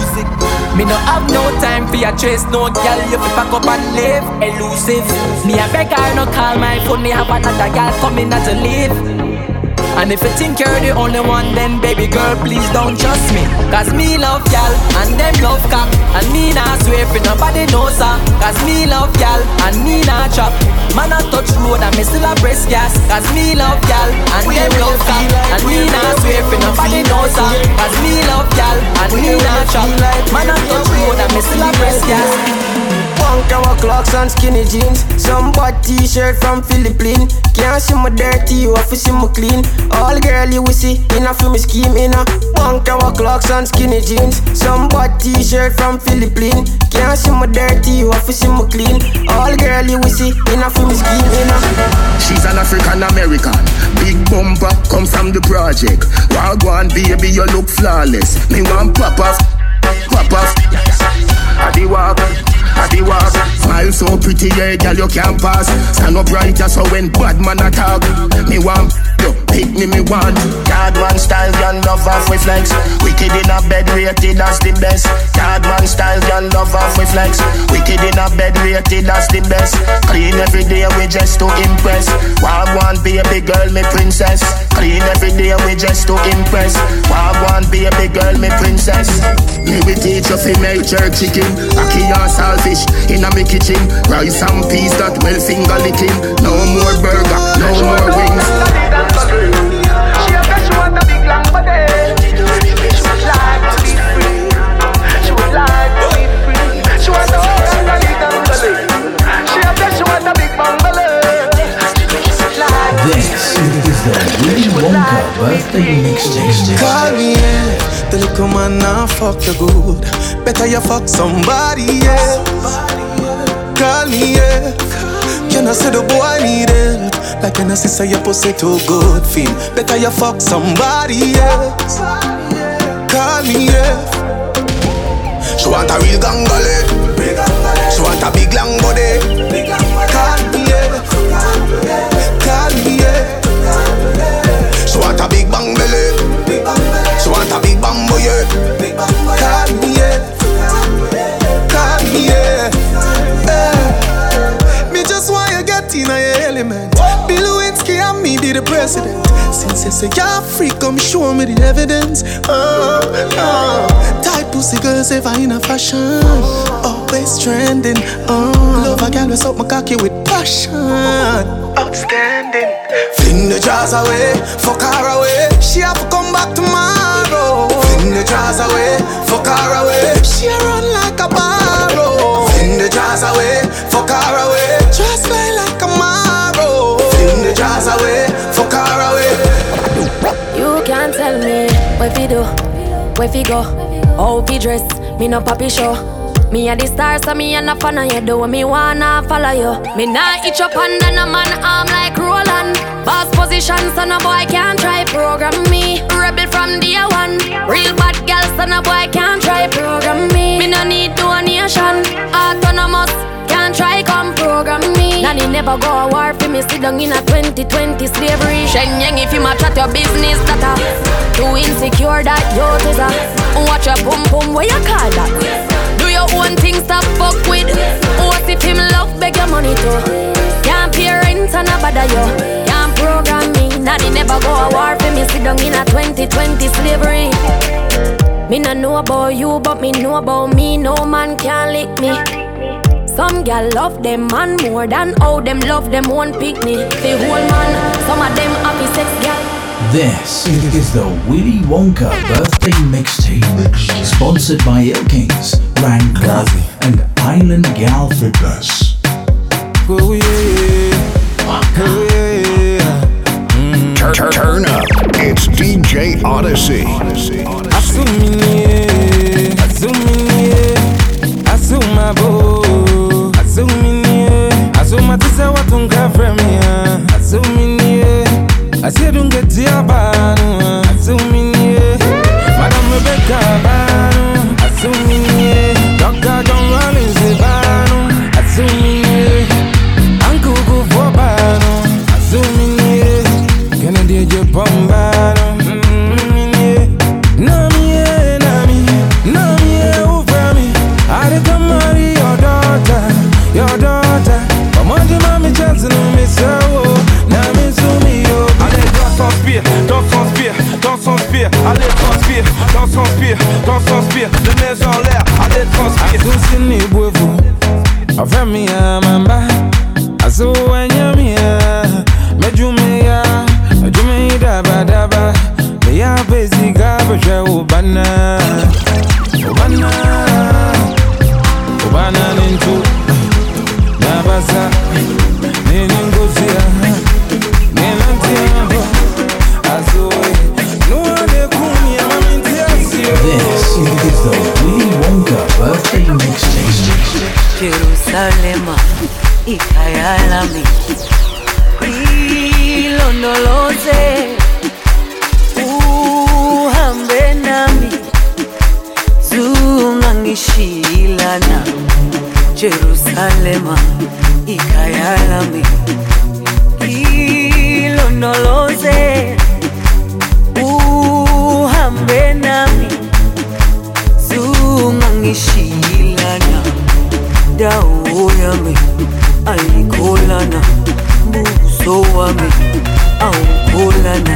Me no have no time for your chase, no gal, you fi pack up and live elusive. Me a beg no call my phone, me have another gal coming as to live. And if you think you're the only one, then baby girl, please don't trust me. Cause me love gal, and them love cock. And me not swear for nobody knows her. Cause me love gal, and me not chop. Man, I touch road, and me still a breast gas. Cause me love gal, and them love cock. And me not swear for nobody knows her. Cause me love gal, and me not chop. Man, I touch road, and me still a breast gas. Punk our clocks and skinny jeans. Some bad t-shirt from Philippines. Can't see my dirty, you have to see my clean. All girl you will see, in a film scheme, in a punk our clocks and skinny jeans. Some bad t-shirt from Philippines. Can't see my dirty, you have to see my clean. All girl you will see, in a film scheme, in a. She's an African American, big bumper, come from the project. Wagwan baby, you look flawless. Me want pop off, pop off. I the walk, I the walk. Smile so pretty, yeah, girl you can't pass. Stand up right, so when bad man attack, me want you pick me, me want. Card one style, girl love off with flex. Wicked in a bed, rated as the best. Card one style, girl love off with flex. Wicked in a bed, rated as the best. Clean every day, we just to impress. Wag one baby girl, me princess. Clean every day, we just to impress. Wag one baby girl, me princess. Me we teach you fi make jerk chicken, ackee and saltfish in a me kitchen. Rice and peas that well finger licking. No more burger, no more wings. Birthday. Call me, yeah. The little man now fuck you good. Better you fuck somebody, yeah. Call me, yeah. Can I say the boy need help? Like can I say your pussy too good feel? Better you fuck somebody, yeah. Call me, yeah. She want a real gangale. She want a big long body. Call me, yeah. Bang belly. She want a big bamboo, yeah. Call me, yeah. Call me, yeah. Eh. Me just want you get in your element. Bill Lewinsky and me be the president. Since you say you're free, come show me the evidence. Uh, uh. Tight pussy girls ever in a fashion. Always trending. Uh. Love a girl with up my cocky with passion. Outstanding. Fling the jars away, fuck her away. She have to come back tomorrow. Fling the jars away, fuck her away. She run like a barrow. Fling the jars away, fuck her away. Just play like a marrow. Fling the jars away, fuck her away. You can't tell me what fi do, where fi go, how fi dress. Me no papi show. Me a the star, so me a no fan of you. Do what me wanna follow you. Me nah itch up under no man arm like Roland. Boss position, so no boy can't try program me. Rebel from day one. Real bad girl, so no boy can't try program me. Me no need donation. Autonomous. Can't try come program me. Nanny never go a war for me. Sit down in a 2020 slavery. Shenyang if you match at your business data. Too insecure that you is. Watch your boom boom where you call that. Your own thing, stop fuck with. What if him love beg your money too? Can't pay rent and a bother you. Can't program me. Nanny never go a war for me. Sit down in a 2020 slavery. Me no know about you, but me know about me. No man can lick me. Some gal love them man more than how them love them one picnic. The whole man, some of them happy sex gal. This is the Willy Wonka birthday mixtape, sponsored by Ilkings, Rang Club, and Island Gal Fitness. Oh yeah, oh yeah. Turn, turn, turn up. It's DJ Odyssey. Asumini, asumini, asumabo, asumini, asumatisa watunga fremia, asumini, asidungetia banu, asumini, Madam Rebecca banu, asumini, Dr. John Rollins banu, asumini, Uncle Kufu banu, asumini, Kennedy Japan banu, mm, Nami, eh, nami, nami, eh, ufami. I dey come marry allez transpire, dans son spire, dans son spire, de nez en l'air, allez transpire. Akusini bwevu, avemia euh, mamba, azuwanya mia, euh, mejumia, mejumia daba daba, meya beziga beje ubana, ubana, ubana nintu, nabasa. is the Willy Wonka birthday mixtape. Jerusalema ikayalami ilondoloze uhambe nami zungangishilana Jerusalema ikayalami ilondoloze dawo yami ayikholana buso wami awukholana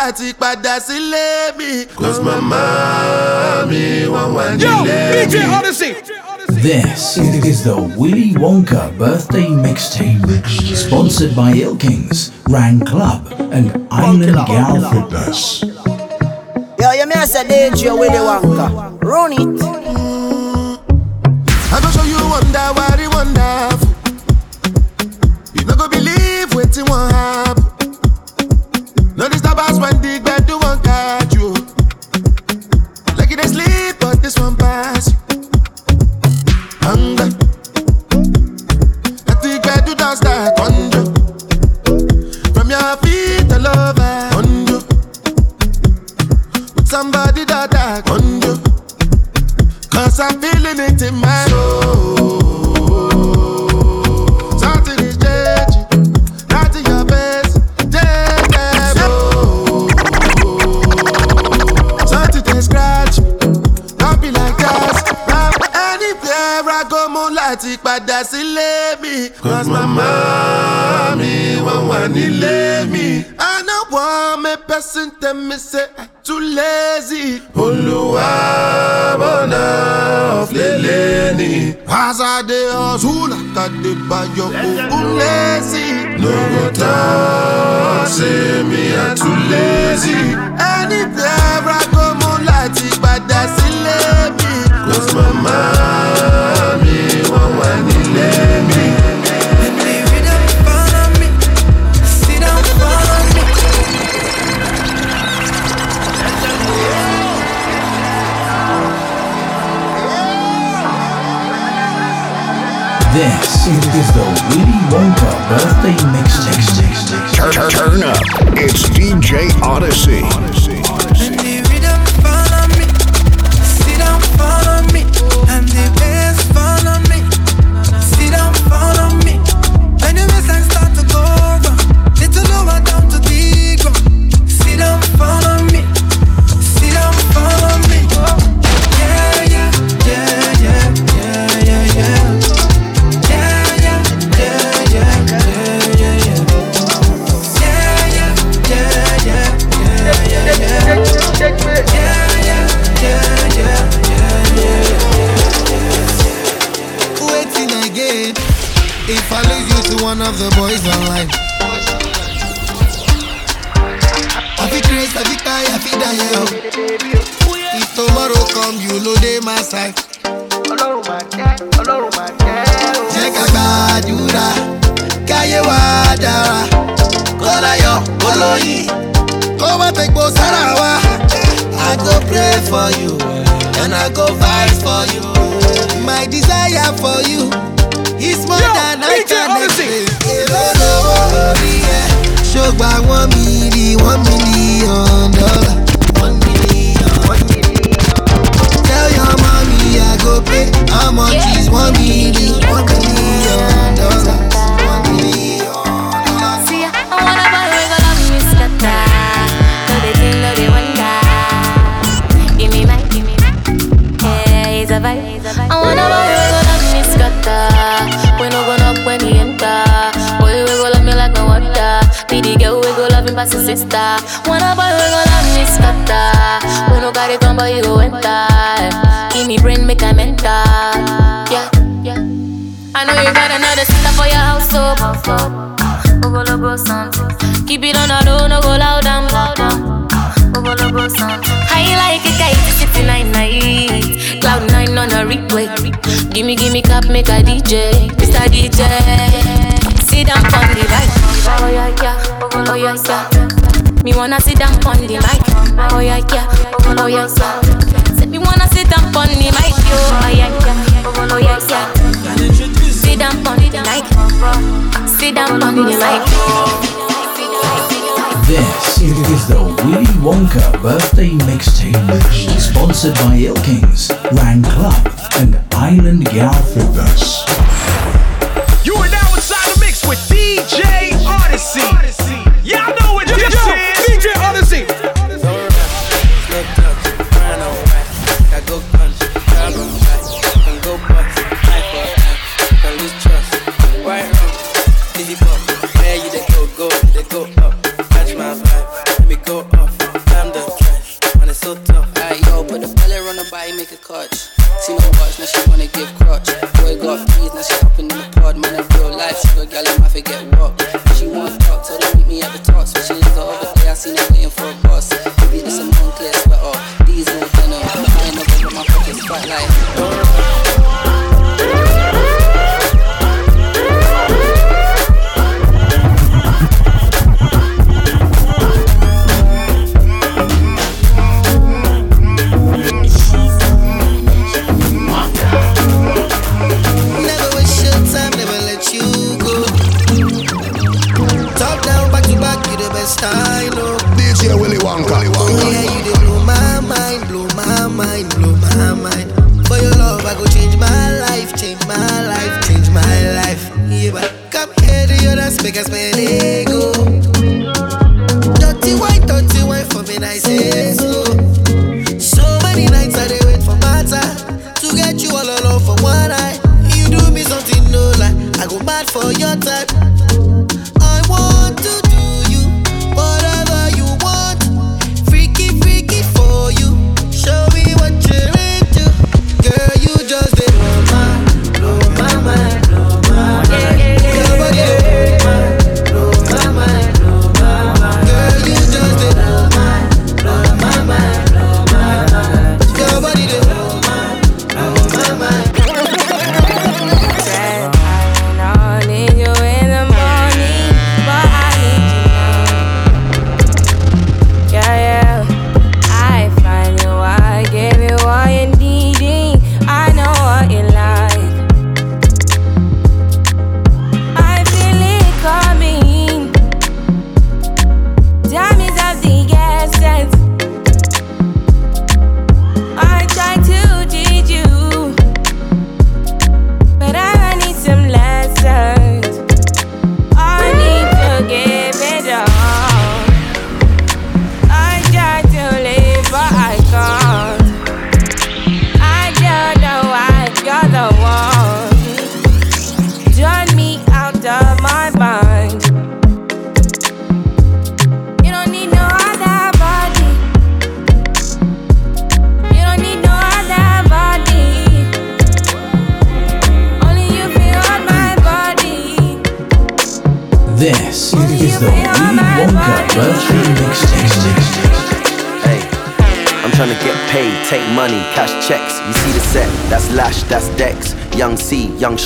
go mo láti padà sílé mi. Cause mama mi wọ́n wà nílé mi. This is the Willy Wonka birthday mixtape, sponsored by Ilkings, Rang Club, and Island Gal Fitness. Yo, you may say DJ Willy Wonka. Run it. I go show you wonder what it wonderful. You no go believe wetin wan happen. Us when the gbedu wan catch you. Like you dey sleep, but this one pass. Hunger. Let the gbedu don start conjure. From your feet all over conjure. With somebody that I conjure. Cause I'm feeling it in my soul. Láti padà sílé mi. Cause mama mi wọ́n wà nílé mi. I no want me person tell me say I too lazy. Olúwa bọ̀nà ọ̀flẹ̀lẹ̀ ni. As I dey hustle, àtàdé bayọ̀ òkun lẹ́sì. No go talk say me I too lazy. Anywhere I go, mo láti padà sílé mi. Cause mama mi This is the Wonka birthday mixtape. Turn, turn, up. It's DJ Odyssey. Follow If I lead you to one of the boys online. I feel crazy, I feel tired, I feel die. If tomorrow come, you know they my side. Ọlọ́run máa jẹ́, Ọlọ́run máa jẹ́. Jẹ́ ká gbàdúrà, káyé wa dára. Kọ́láyọ̀ olóyin, kó má fẹ́ gbó sára wa. I go pray for you, and I go fight for you. My desire for you. It's more Yo, than I can explain. Ṣọgbà wọ́n mi ní one million. One million. Tell your mommy I go pay how much. Yeah. pa' su cesta Wanna borrow go la eh, mi scatta We no got it but you go enter Give me brain, make I mental Yeah, yeah I know you got another sister for your house, so Ogo go, something Keep it on a low, no go loud and Go Ogo go, something High like it, guys. kite, 69 night Cloud 9 on a replay. Gimme, gimme cap, make a DJ Mr. DJ Sit down, come divide Oh yeah, yeah oh yeah, yeah. Me wanna sit down on the mic, oh yeah, yeah, oh yeah, yeah. Said me wanna sit down on the mic, oh yeah, yeah, oh yeah, yeah. Sit down on the mic, sit down on the mic. This is the Willy Wonka birthday mixtape, sponsored by Ilkings, Rang Club, and Island Gal Fitness.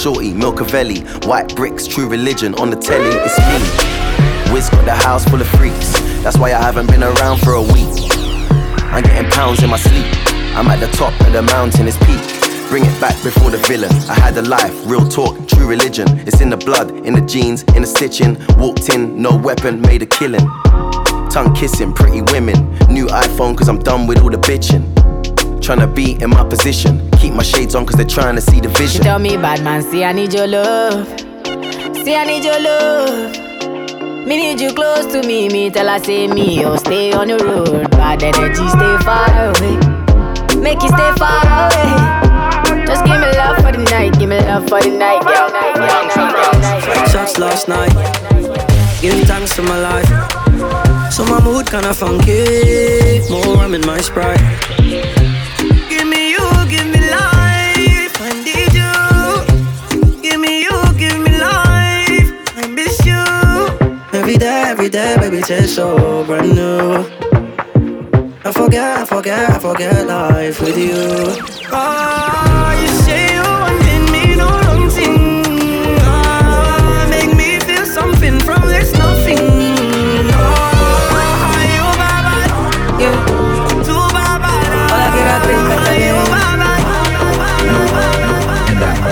Shorty, Milcavelli, White Bricks, True Religion on the telly, it's me. Wiz got the house full of freaks, that's why I haven't been around for a week. I'm getting pounds in my sleep, I'm at the top of the mountain, it's peak. Bring it back before the villain. I had a life, real talk, true religion. It's in the blood, in the jeans, in the stitching. Walked in, no weapon, made a killing. Tongue kissing, pretty women. New iPhone, cause I'm done with all the bitching. Tryna be in my position. Keep my shades on, cause they're trying to see the She vision. tell me, bad man, see I need your love. See I need your love. Me need you close to me. Me tell her say me, oh stay on the road. Bad energy, stay far away. Make you stay far away. Just give me love for the night, give me love for the night, girl, night, girl, night, girl, night. Shots last night. Giving thanks for my life. So my mood kinda funky. More rum in my sprite. Every day, baby, tastes so brand new. I forget, I forget, I forget life with you. Ah, you say you wanted me, no long thing. Ah, make me feel something from this nothing. Ah, you bad, yeah, too bad, bad. Hola, que la tenga You bad, bad.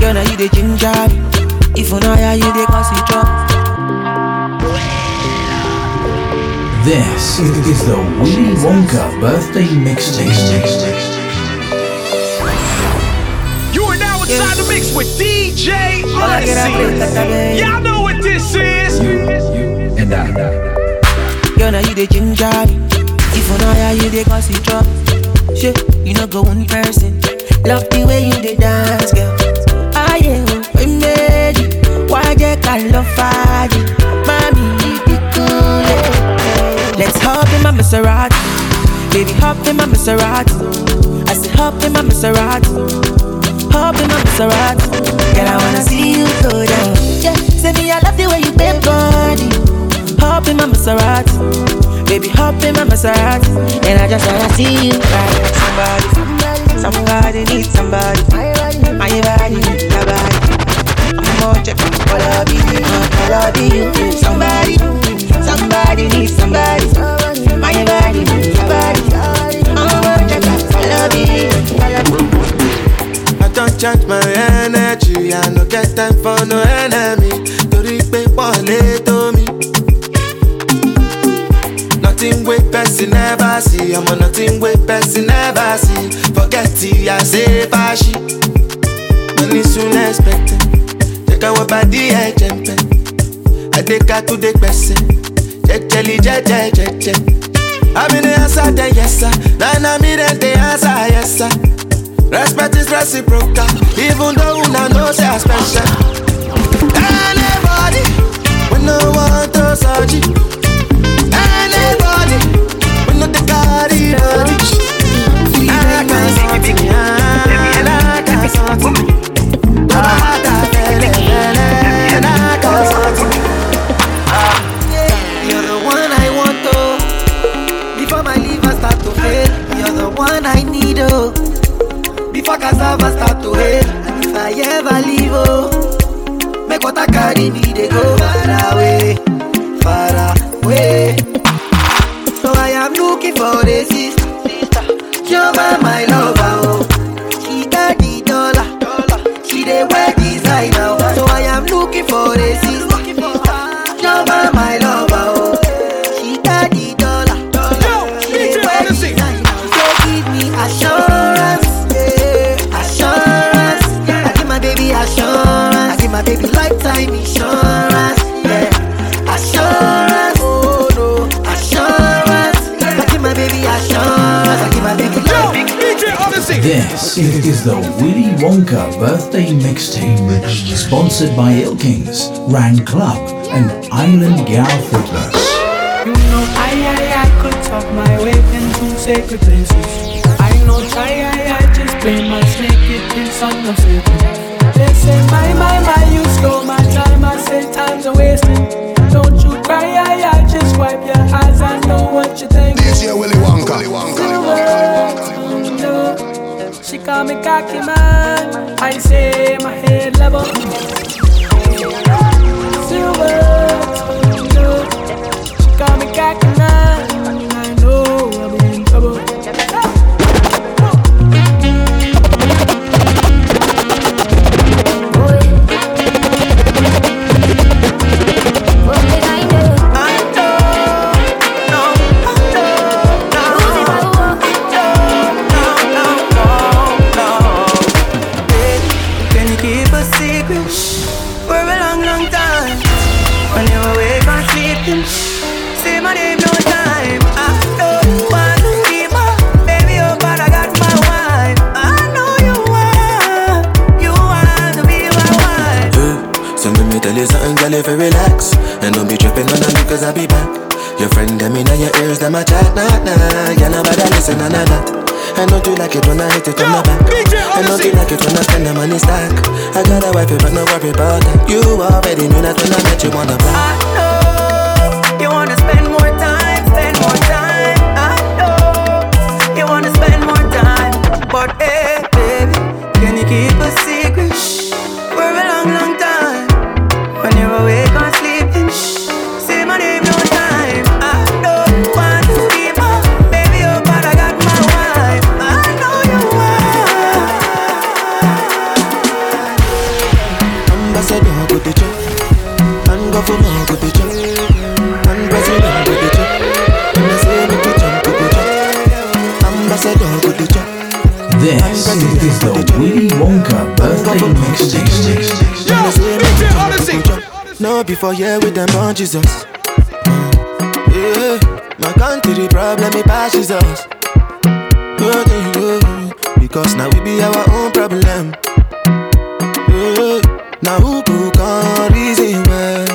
Girl, now you the ginger. If you know how you the cause it drop. This is the Willy Wonka birthday mixtape. You are now inside the mix with DJ Hola, que la tenga Odyssey. Y'all know what this is. You and I. Girl, now you the ginger me. If you know how you the cause it drop. Shit, you know go one person. Love the way you the dance, girl. Ah yeah, we made you. Why you call love fire? Maserati. Baby, hop in my Maserati. I said hop in my Maserati. Hop in my Maserati. Girl, I wanna see you go down. Yeah, say me I love the way you bend body. Hop in my Maserati. Baby, hop in my Maserati. And I just wanna see you ride. Somebody, somebody, needs somebody. My body needs somebody. I'm more check all of you, all of you. Somebody, somebody needs somebody. I'm. I don't charge my energy, I no get time for no enemy. Torí pé pọ̀lẹ́ tó mi. Nothing wey person never see, ọmọ nothing wey person never see. Forget it, I say fàṣì. Money soon expected, jẹ́ káwọn bá dí ẹ̀jẹ̀ ń pẹ́. Adéka tó dé gbẹ̀sẹ̀, jẹ́jẹ́lì jẹ́jẹ́ jẹ́jẹ́. Àmì ní answer then yes sir, nana mi then the answer yes sir. Respect is reciprocal, even though una know say I special. Anybody, we no want to search. Anybody, we no dey carry body. I can something, I can something. I can fele, fele, I need oh. Before cassava start to hail, and if I ever leave oh, make what I carry me they go far away, far away. So I am looking for a sister, you're my, my This is the Willy Wonka birthday mixtape, sponsored by Ilkings, Rang Club, and Island Gal Fitness. You know I, I, I could talk my way into sacred places. I know try, I, I just play my snake, it is on the Satan. They say my, my, my, you stole my time, I say time's a wasting. Don't you cry, I, I just wipe your eyes, I know what you think. DJ Willy Kami cocky man I say my head level It when I spend the money stack. I got a wife, but no worry about that. You already knew that when I met you on the block the Willy Wonka birthday mixtape. No before yeah with them on Jesus. Yeah, my country problem it passes us. Yeah, yeah. Because now we be our own problem. Yeah, now who go can reason well,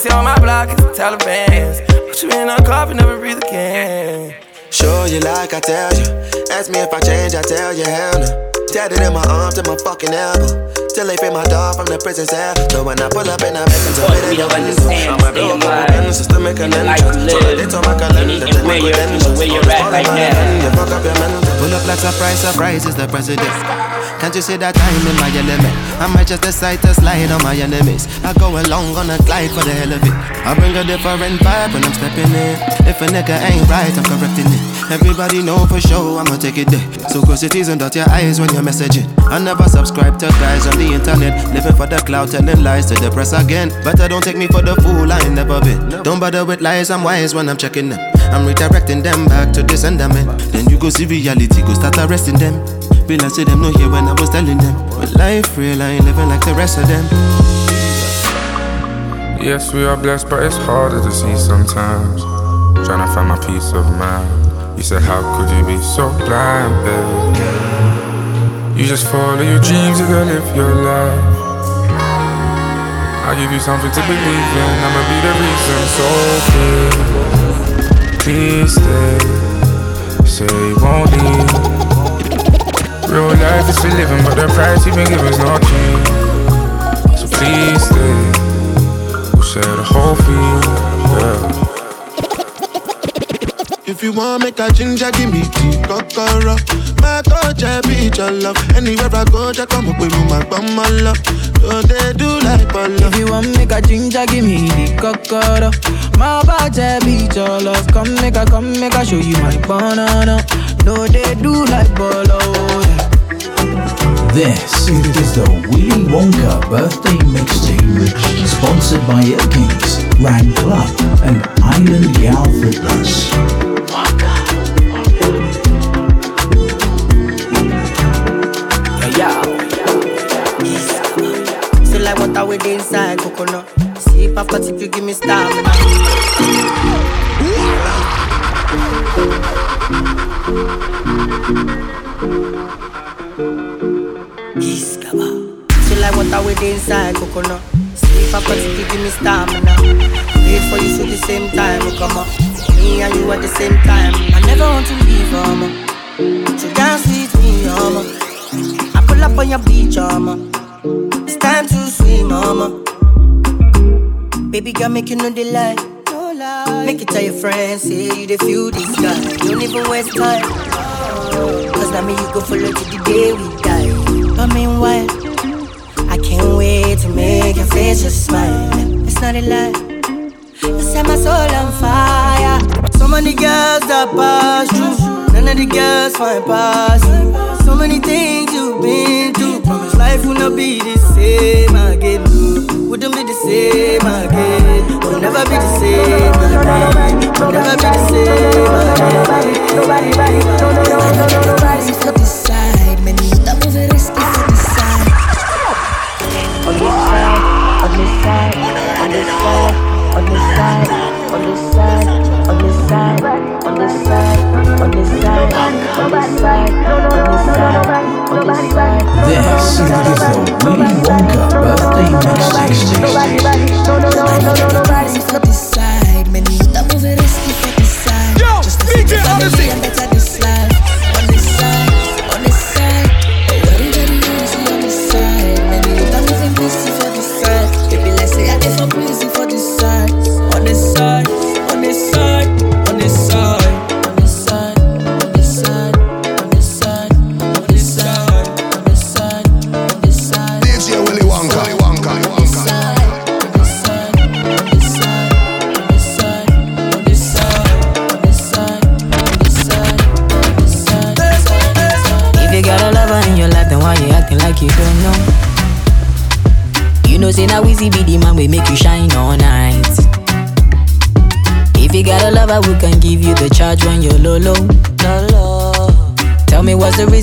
see on my block it's the Taliban's. Put you in a coffin, never breathe again. Show you like I tell you. Ask me if I change, I tell you hell no. Tatted in my arm to my fucking elbow. Still they free my dog from the prison cell. So when I pull up in a Benz, I'm with you a understand, I'm a blow up my pen just to make an entrance. So I did my calendar, take my credentials. where you're at right now. You fuck up your mental. Pull up like surprise, surprise is the president. Can't you see that I'm in my element? I might just decide to slide on my enemies. I go along on a glide for the hell of it. I bring a different vibe when I'm stepping in. If a nigga ain't right, I'm correcting it. Everybody know for sure I'ma take it there. So close your teeth and dot your eyes when you're messaging. I never subscribe to guys on the internet. Living for the cloud, telling lies to the press again. Better don't take me for the fool, I ain't never been. Don't bother with lies, I'm wise when I'm checking them. I'm redirecting them back to the sentiment. Then you go see reality, go start arresting them. Be like them no hear when I was telling them. But life real, I ain't living like the rest of them. Yes, we are blessed, but it's harder to see sometimes. Trying to find my peace of mind. You said, How could you be so blind, babe? You just follow your dreams, gotta live your life. I'll give you something to believe in. I'ma be the reason, so please, please stay. Say you won't leave. Real life is for living, but the price you've been given's not cheap. So please stay. We'll share the whole field, yeah. If you want make a ginger, give me the kokoro. My touch, I be your love. Anywhere I go, just come up with my bum, my love. So they do like ball If you want make a ginger, give me the cocoa. My body beat your love. Come make a, come make a show you my banana. No, they do like bolo. This is the Willy Wonka birthday mixtape, sponsored by Elkins, Rang Club, and Island Gal Fitness. With inside coconut. Sip after sip, you give me stamina. Feel like water with inside coconut. Sip after sip, you give me stamina. Wait for you to the same time, we come up. Me and you at the same time. I never want to leave, oh, mama. So dance with me, oh, mama. I pull up on your beach, mama. It's time to swim, mama. Baby girl, make you know the lie. No lie. Make it tell your friends, say you the feel this guy. Don't even waste time. Cause now me you go follow to the day we die. But meanwhile, I can't wait to make your face just smile. It's not a lie. You set my soul on fire. So many girls that pass through, none of the girls find pass you. So many things you've been through. Promise life will not be the same again. Wouldn't be the same again. Will never be the same again. Will never be the same again. Nobody, nobody, nobody, nobody, nobody this side, on this side, on this side, on this side, on this side, on this side, on this side, on this side, on this side, on this side, on this side. This is the Willy Wonka birthday mixtape. Nobody, nobody, nobody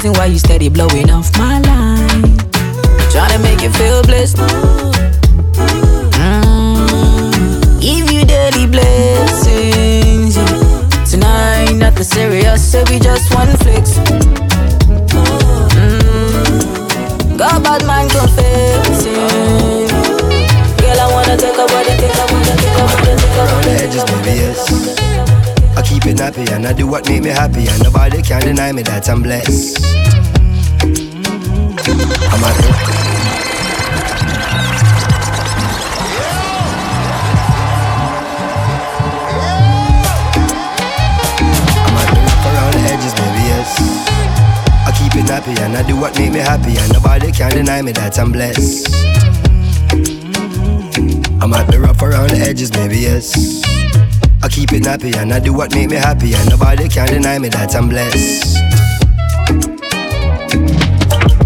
reason why you steady blowing off my line? Trying to make you feel blessed. Mm. Give you daily blessings. yeah. Tonight, nothing serious, so we just one flex. Mm. Got bad man confessing. Girl, I wanna take a body, take a body, take a body, take a Around the body. edges, baby, yes. I keep it happy and I do what make me happy, and nobody can deny me that I'm blessed. Deny me that I'm blessed. I'm happy rough around the edges, baby, yes. I keep it happy and I do what make me happy, and nobody can deny me that I'm blessed.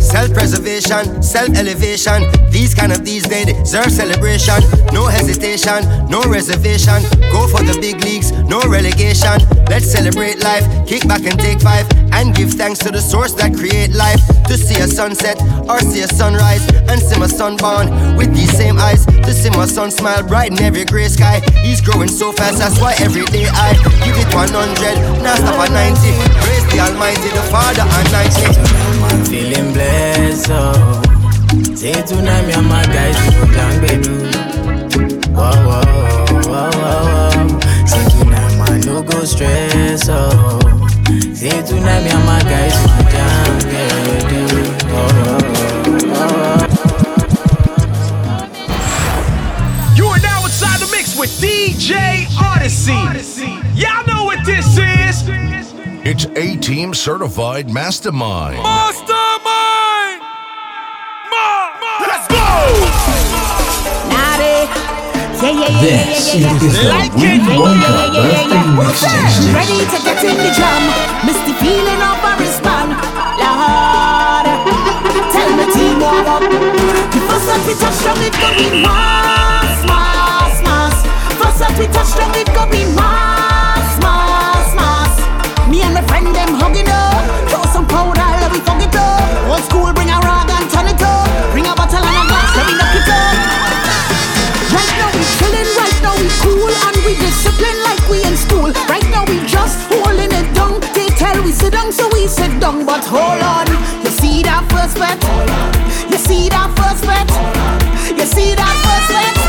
Self preservation, self elevation. These kind of these they deserve celebration. No hesitation, no reservation. Go for the big leagues, no relegation. Let's celebrate life, kick back and take five, and give thanks to the source that create life. To see a sunset or see a sunrise, and see my son born with these same eyes. To see my son smile bright in every gray sky. He's growing so fast, that's why every day I give it 100, now stop at 90. Praise the Almighty, the Father, and 90. I'm feeling blessed, oh. Say tonight, me and my guys, go down, baby. Whoa, whoa, whoa, whoa, whoa. Say tonight, man, no go stress, oh. Say tonight, me and my guys, go down, baby. Whoa, whoa, whoa. You are now inside the mix with DJ Odyssey. Y'all know what this is. It's A Team Certified Mastermind. Mastermind! This yeah, yeah, is yeah, the Like Willy. Wonka Yeah, yeah, yeah, birthday mixtape. Ready to get in the jam. Misty feeling of a respond. Lord, tell the team what up. The first that we touch down, it going mass, mass, mass. First that we touch down, it going mass, mass, mass. Me and my friend them hugging up. Throw some powder, we fuck it up. Old school, sit down, so we sit down. But hold on, you see that first bet? You see that first bet? You see that first bet?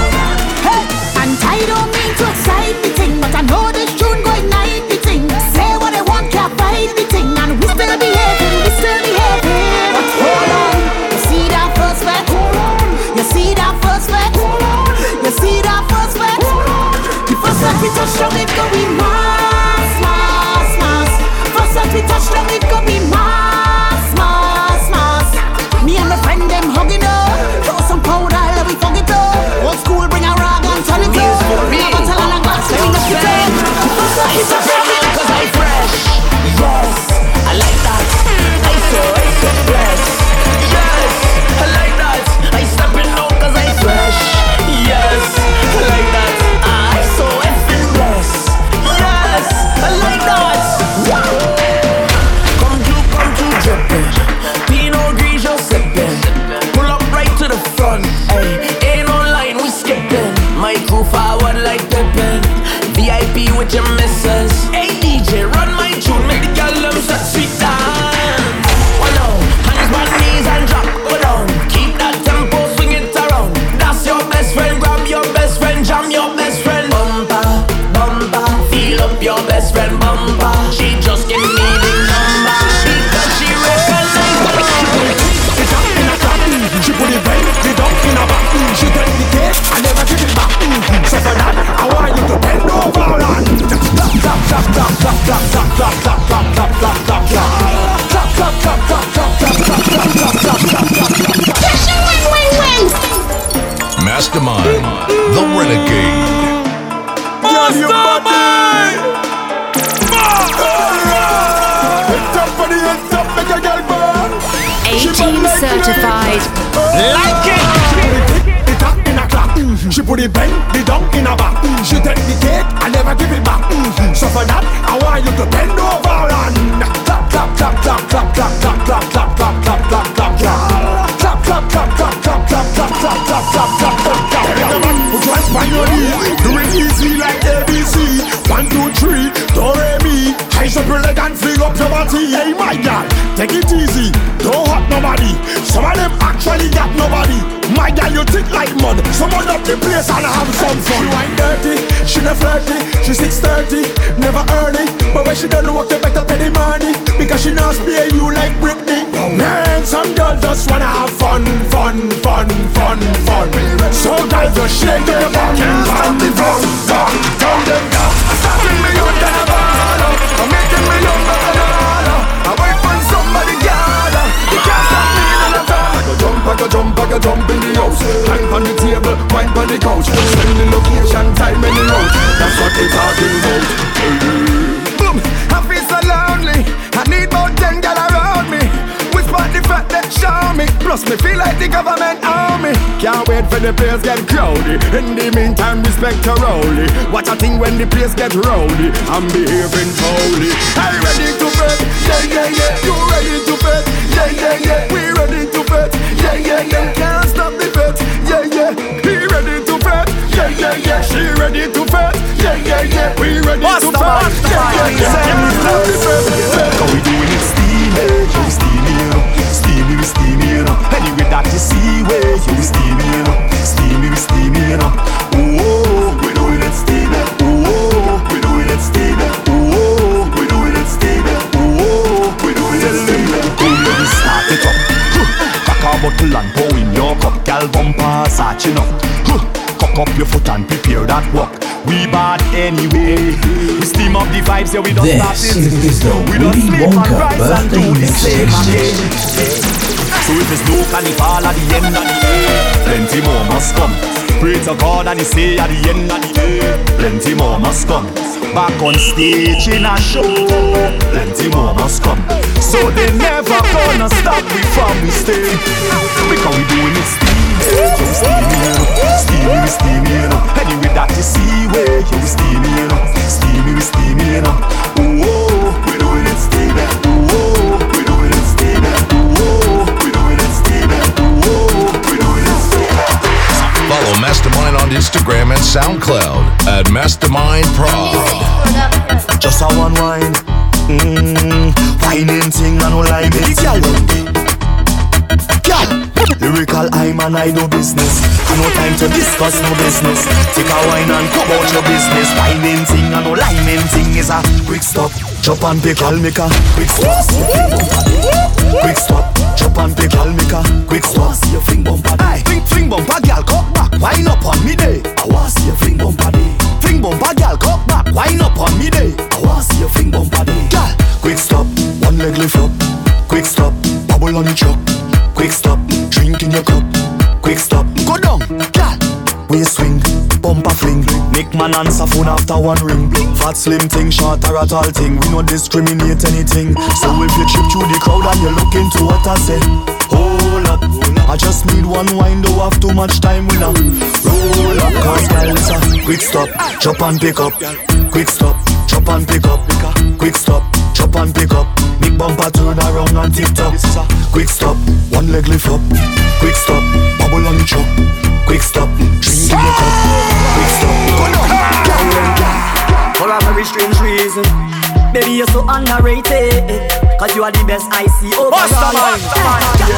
mastermind, the renegade. Mastermind! A-Team certified. Like it! She put it bend, the down in a back. She take the cake, I never give it back. So for that, I want you to bend over and clap, clap, clap, clap, clap, clap, clap, clap, clap, clap, clap, clap, clap, clap, clap, clap, clap tap, tap, tap, tap, tap, tap, tap. Put your hands on your knees, do it easy like ABC. One, two, three, do re mi. Raise up your leg and fling up your body. Hey my girl, take it easy, don't hurt nobody. Some of them actually got nobody. My girl, you thick like mud. Someone up the place and have some fun. She wine dirty, she not flirty, she 630, never early. But when she done work, you better pay the money because she not spare you like brick Man, some girls just wanna have fun, fun, fun, fun, fun. So guys, just shake your bum, bum, bum, bum, down them down. Starting me up to the ball, I'm making me and all. I wait for somebody, girl. You can't stop me in the time. I go jump, I go jump, I go jump in the house. Climb on the table, wine on the couch. Send the location, time and the road. That's what we talking about. Plus me feel like the government me. Can't wait for the place get crowded. In the meantime, respect rowley. Watch a thing when the place get rowdy. I'm behaving foully. Are you ready to bet? Yeah, yeah, yeah. You ready to bet? Yeah, yeah, yeah. We ready to bet? Yeah, yeah, yeah. Can't stop the bet? Yeah, yeah. He ready to bet? Yeah, yeah, yeah. She ready to bet? Yeah, yeah, yeah. We ready to bet? Yeah, yeah, yeah. Can't stop the bet? We doing it steamy, that you see where you we steamy, you know Steamy, we steamy, you know Ooh, we doing it steamy Ooh, we doing it steamy Ooh, we doing it steamy Ooh, we doing it steamy Ooh, let start it up. Cock a bottle and pour in your cup. Gal bumper, satching up. Cock up your foot and prepare that walk we bad anyway. We steam up the vibes, yeah, we don't stop This it. is the We don't Willy sleep and Wonka rise and do the same again. So if it's no carnival at the end of the day, plenty more must come. Pray to God and he say at the end of the day, plenty more must come. Back on stage in a show, plenty more must come. So they never gonna stop me from we stay. Because we doing it steamy, you steamy, you know. steamy, we steamy, you know. Anyway that you see where you steamy, you know. steamy, we steamy, you know. Ooh, we doing it steamy. Follow Mastermind on Instagram and SoundCloud at Mastermind Prod. Just a one wine. Mmm, whining thing, I no lie, baby. Girl, lyrical, I'm and I do business. I no time to discuss no business. Take a wine and come out your business. Whining thing, I no lying thing is a quick stop. Chop and pick, I'll make a quick stop. Quick stop. Chop and pick, I'll make a quick stop. See your fling bumper, aye. Fling, fling bumper, girl, cock back, wine up on me day. I want see your fling bumper day. Fling bumper, girl, cock back, wine up on me day. I want see your fling bumper day. Girl, quick stop, one leg lift up. Quick stop, bubble on your truck. Quick stop, drink in your cup. Quick stop, go down, girl. Waist swing, bumper fling. Make man answer phone after one ring. Fat slim thing, short or a tall thing. We don't discriminate anything. So if you trip through the crowd and you look into what I say, hold up. I just need one wine, don't have too much time. We now roll up, cause girl a quick stop, chop and pick up. Quick stop, chop and pick up. Quick stop, chop and pick up. Big bumper turn around and tip top. Quick stop, one leg lift up. Quick stop, bubble on the truck. Quick stop, drink in your cup. Quick stop, go down. For a very strange reason. Baby, you're so underrated Cause you are the best I see overall Basta man,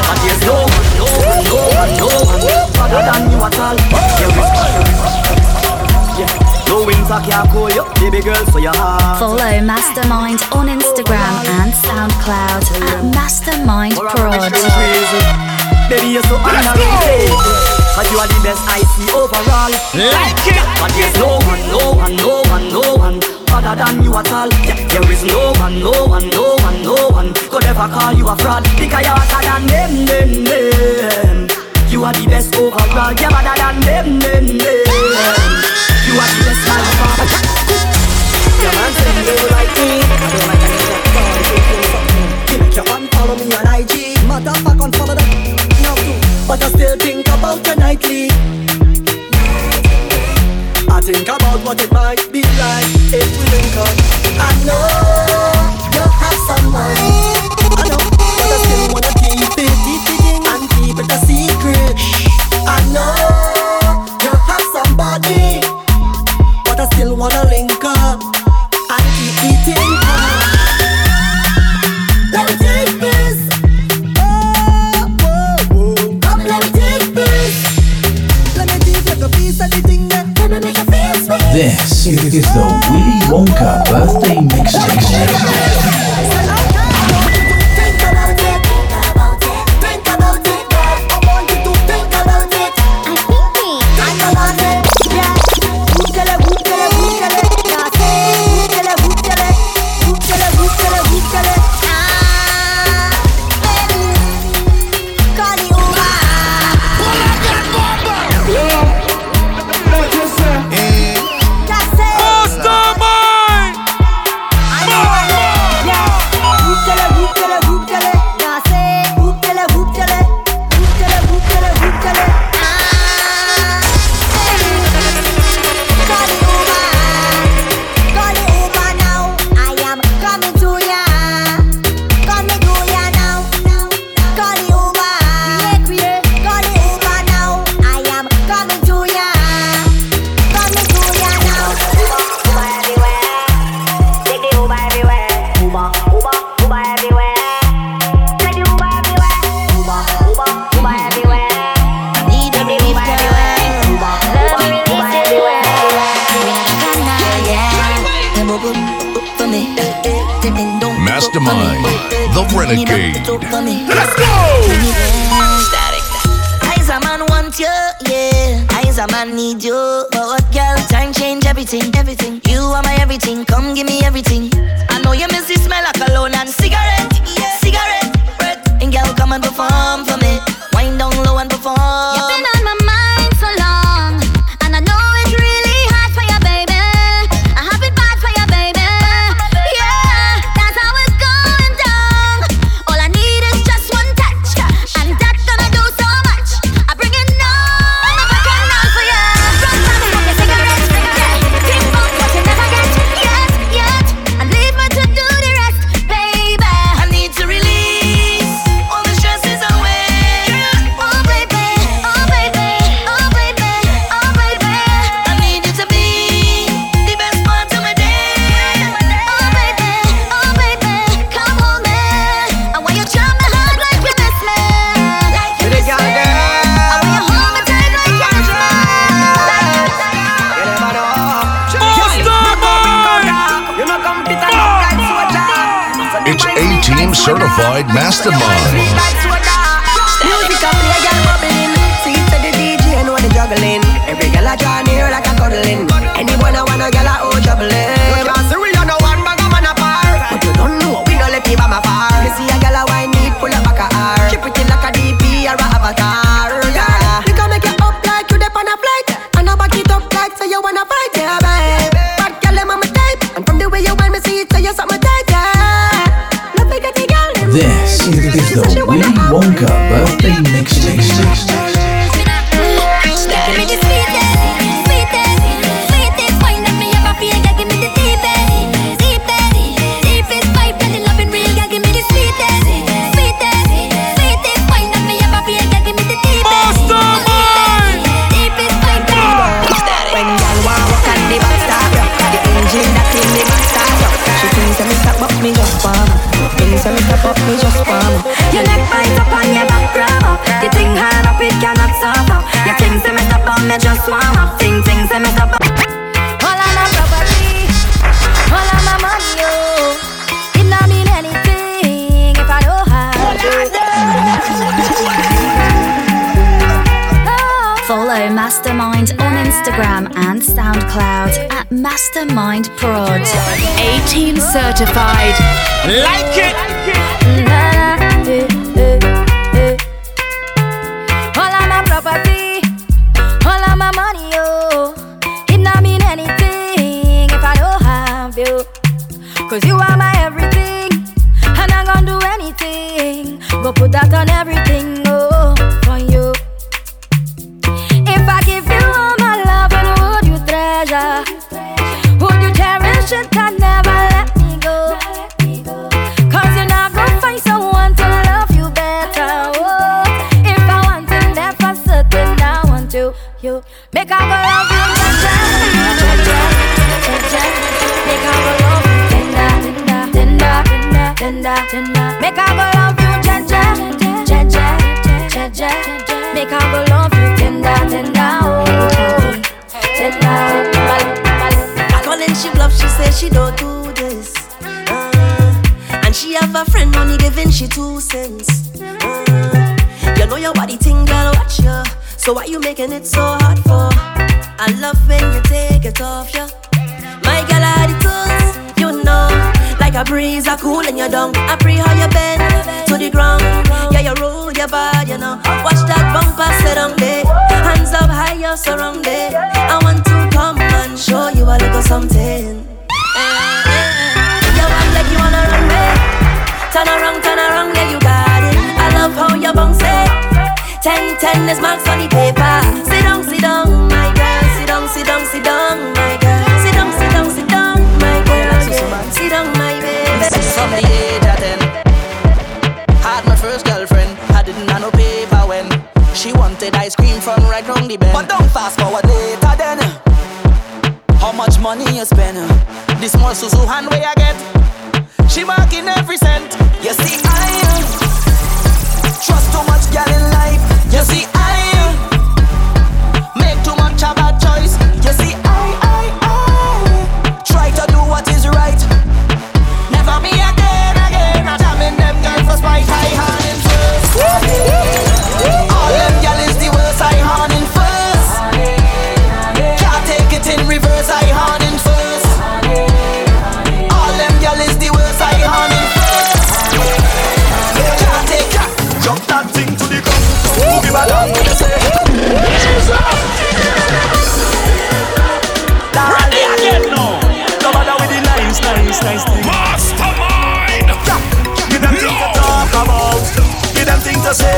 And there's no one, no one, no one, no one Other than you at all. Yeah, we- yeah. No winter can cool you Baby girl, so you hard Follow Mastermind on Instagram and SoundCloud at Mastermind For a very Prod. Baby, you're so underrated Cause you are the best I see overall. Like it. But there's no one, no one, no one, no one Other than you at all. Yeah, There is no one, no one, no one, no one Could ever call you a fraud. Because you're hotter than them, them, them. You are the best overall. You're better than them, them, them. You are the best by far Your man said you like me. I don't like any follow me on IG. Matter Follow that, no them. But I still think about the nightly. I think about what it might be like if we link up. I know you have someone. I know, but I still wanna keep it, a secret. I know. This is the Willy Wonka birthday mixtape. Girl like a cuddling. Any boy I wanna, girl, I owe doubling. Mastermind Prod. A-Team certified. Like it! Like it. something. Yo, I'm like you wanna run me. Turn around, turn around, yeah, you got it. I love how you bounce it. Ten, ten is marks on the to say.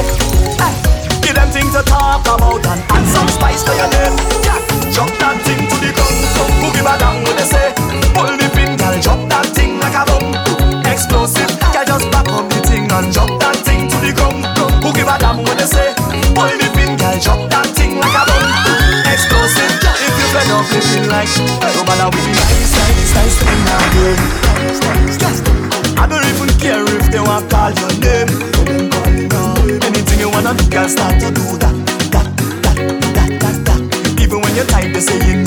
Hey, give them things to talk about and add some spice to your name. Yeah, drop that thing to the ground. Come a damn what they say. Pull the pin, girl, Jump that thing like a bomb. Explosive, girl, just back up the thing and jump that thing to the ground. Come a damn what they say. Pull the pin, girl, Jump that thing like a bomb. Explosive, girl, if you fed up living like, no matter we nice, nice, nice thing now, yeah. I don't even care if they want to call your name one of the girls start to do that, that, that, that, that, that. Even when you're tired, they say you.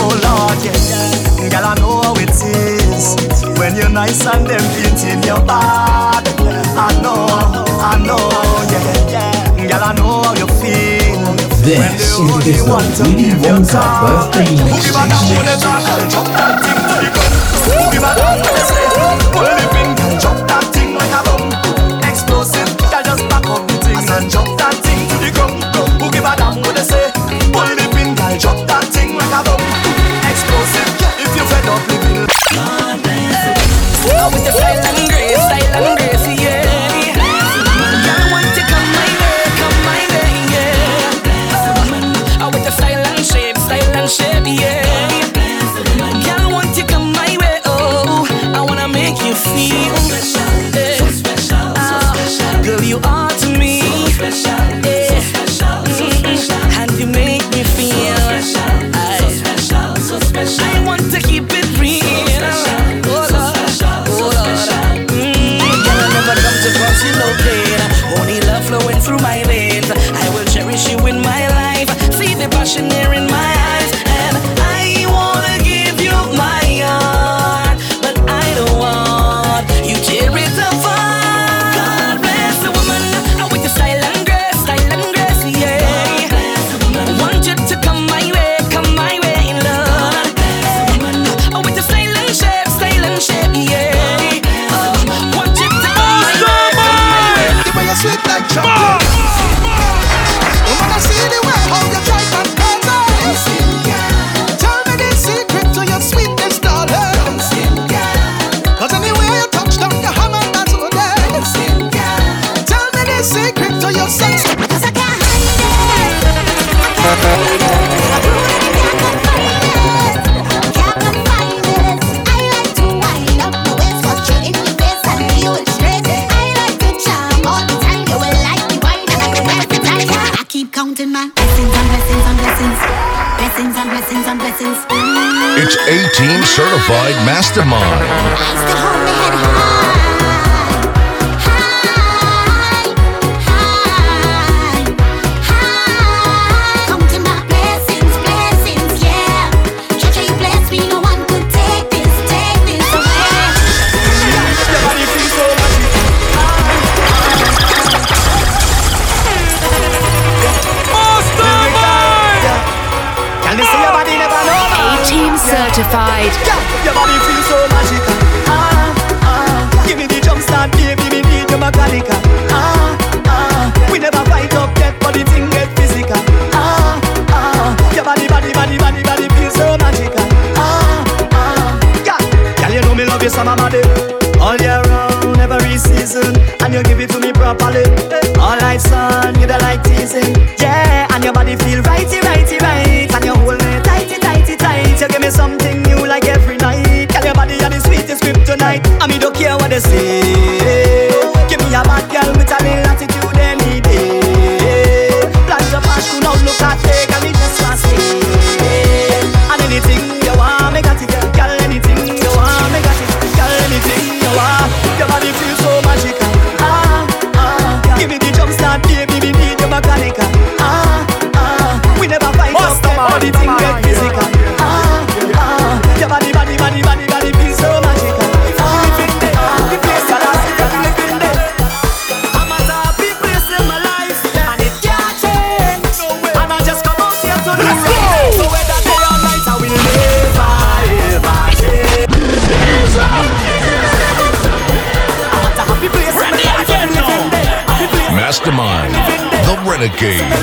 Oh Lord, yeah, girl, I know how it is when you're nice and them your. I know, I know, yeah, yeah. Girl, I know how you feel. This is the want to give your time. Certified. Your body feels so magical. Ah, ah. Give me the jump start, baby, me need your mechanical. Ah, ah. We never fight up yet, but the thing get physical. Ah, ah. Your body, body, body, body, body feels so magical. Ah, ah. Yeah, girl, you know me love you, summer body. All year round, every season, and you give it to me properly. All life, son, you the like teasing. Yeah, they say. Renegade.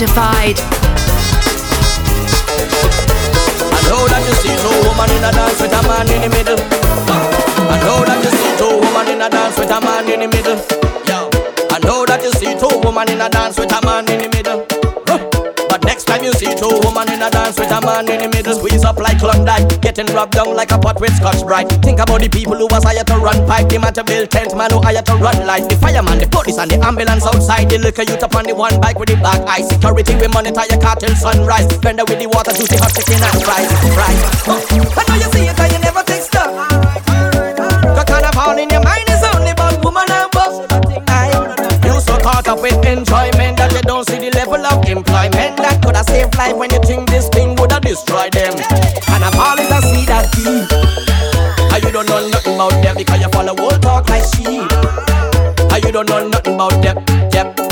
Certified. I know that you see two woman in a dance with a man in the middle. I know that you see two woman in a dance with a man in the middle. I know that you see two woman in a dance with a man in the middle. Time you see two woman in a dance with a man in the middle, squeeze up like Klondike, getting rubbed down like a pot with Scotch Brite. Think about the people who was hired to run pipe, the man to build tent, man who hired to run light, the fireman, the police and the ambulance outside, the liquor youth up on the one bike with the black eye, security we monitor your car till sunrise, vendor with the water, juicy hot chicken and. Huh. I know you see it, and you never take stock. The carnival in your mind is only about woman and boss. Caught up with enjoyment that you don't see the level of employment that could have saved life when you think this thing would have destroyed them. Carnival is a seed that key. And you don't know nothing about them because you follow old talk like sheep. And you don't know nothing about them. Yep.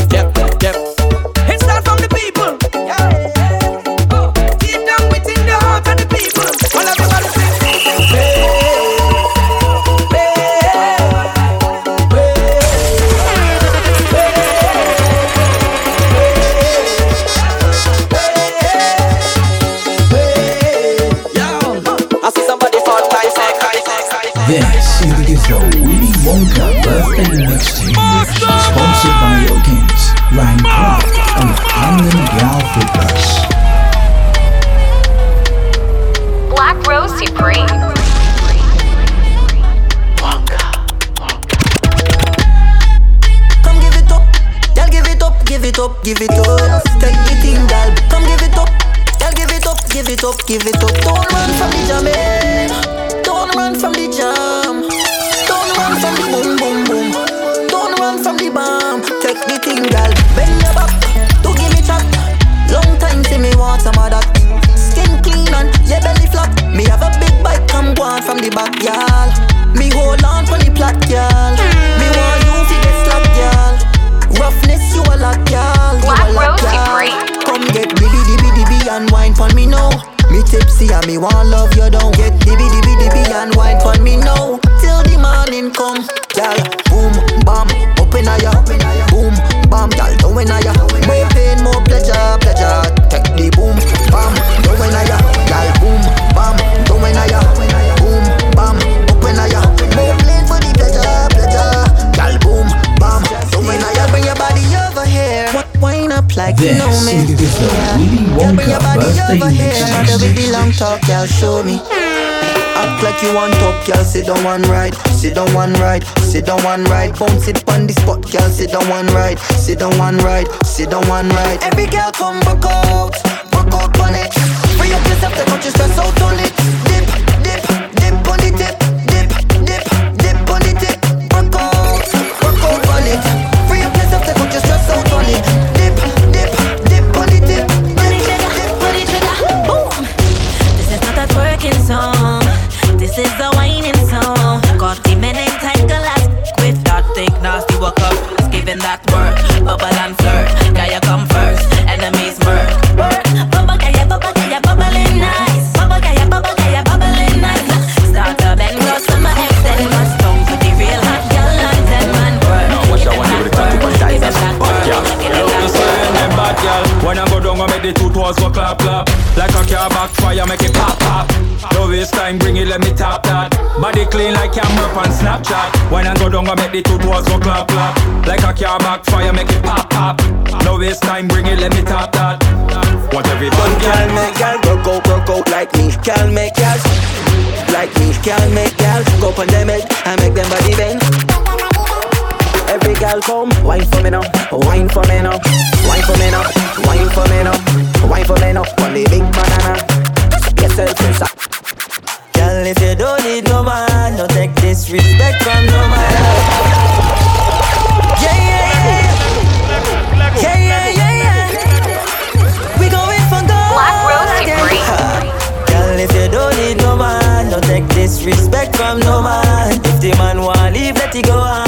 Give it up. Take the thing, girl. Come give it up, girl, give it up, give it up, give it up. Don't run from the jam, eh. Don't run from the jam. Don't run from the boom, boom, boom. Don't run from the bomb. Take the thing, girl. Bend your back, to give me chat. Long time see me want some of that. Skin clean and your belly flat. Me have a big bike, come go on from the back, y'all. Me hold on from the plot, y'all. A lot, y'all. You Black a lot, Rose Come get dibby dibby dibby and wine for me now. Me tipsy and me want love you down. Get dibby dibby dibby and wine for me now. Till the morning come, y'all. Boom, bam, open up ya. Boom, bam, y'all. Down in ya. Like you This know me. is the Willy Girl, bring your Wonka body over here. With the long talk, girl, show me. Act like you want top, girl, sit down one right, sit down one right, sit down one right. Bounce it on the spot, girl, sit down one right, sit down one right, sit down one right. Every girl come back out, back out on it. Free up yourself, take out your stress out on it. Dip, dip, dip on the tip, dip, dip, dip on the tip. Back out, back out on it. Think nasty walk up. It's giving that work. Bubble and flirt. Guy you come first. Enemies murk. Work. Bubble guy bubble guy bubbling nice. Bubble guy bubble guy bubbling nice. Start to bend close to my ex. Then must down for the real hot girl and ten man work. What you want to do with the cut up and dice? Bad girl. You saying them bad girl When I go down I make the two toes go clap clap Like a car backfire make it pop Body clean like camera on Snapchat When I go down I make the two toes go clap clap Like a car backfire make it pop pop No waste time bring it let me tap that Want every One bad girl make girl broke out, broke out like me. Girl make girls like me. Girl make girls go pandemic and make them body bend. Every girl come, wine for me now, wine for me now, wine for me now, wine for me now, wine for me now. On the big banana, yourself inside. Girl, if you don't need no man, don't take disrespect from no man. Yeah, yeah, yeah. Yeah, yeah, yeah, yeah. We going for gold. Black Rose again. Girl, if you don't need no man, don't take disrespect from no man. If the man want leave, let it go on,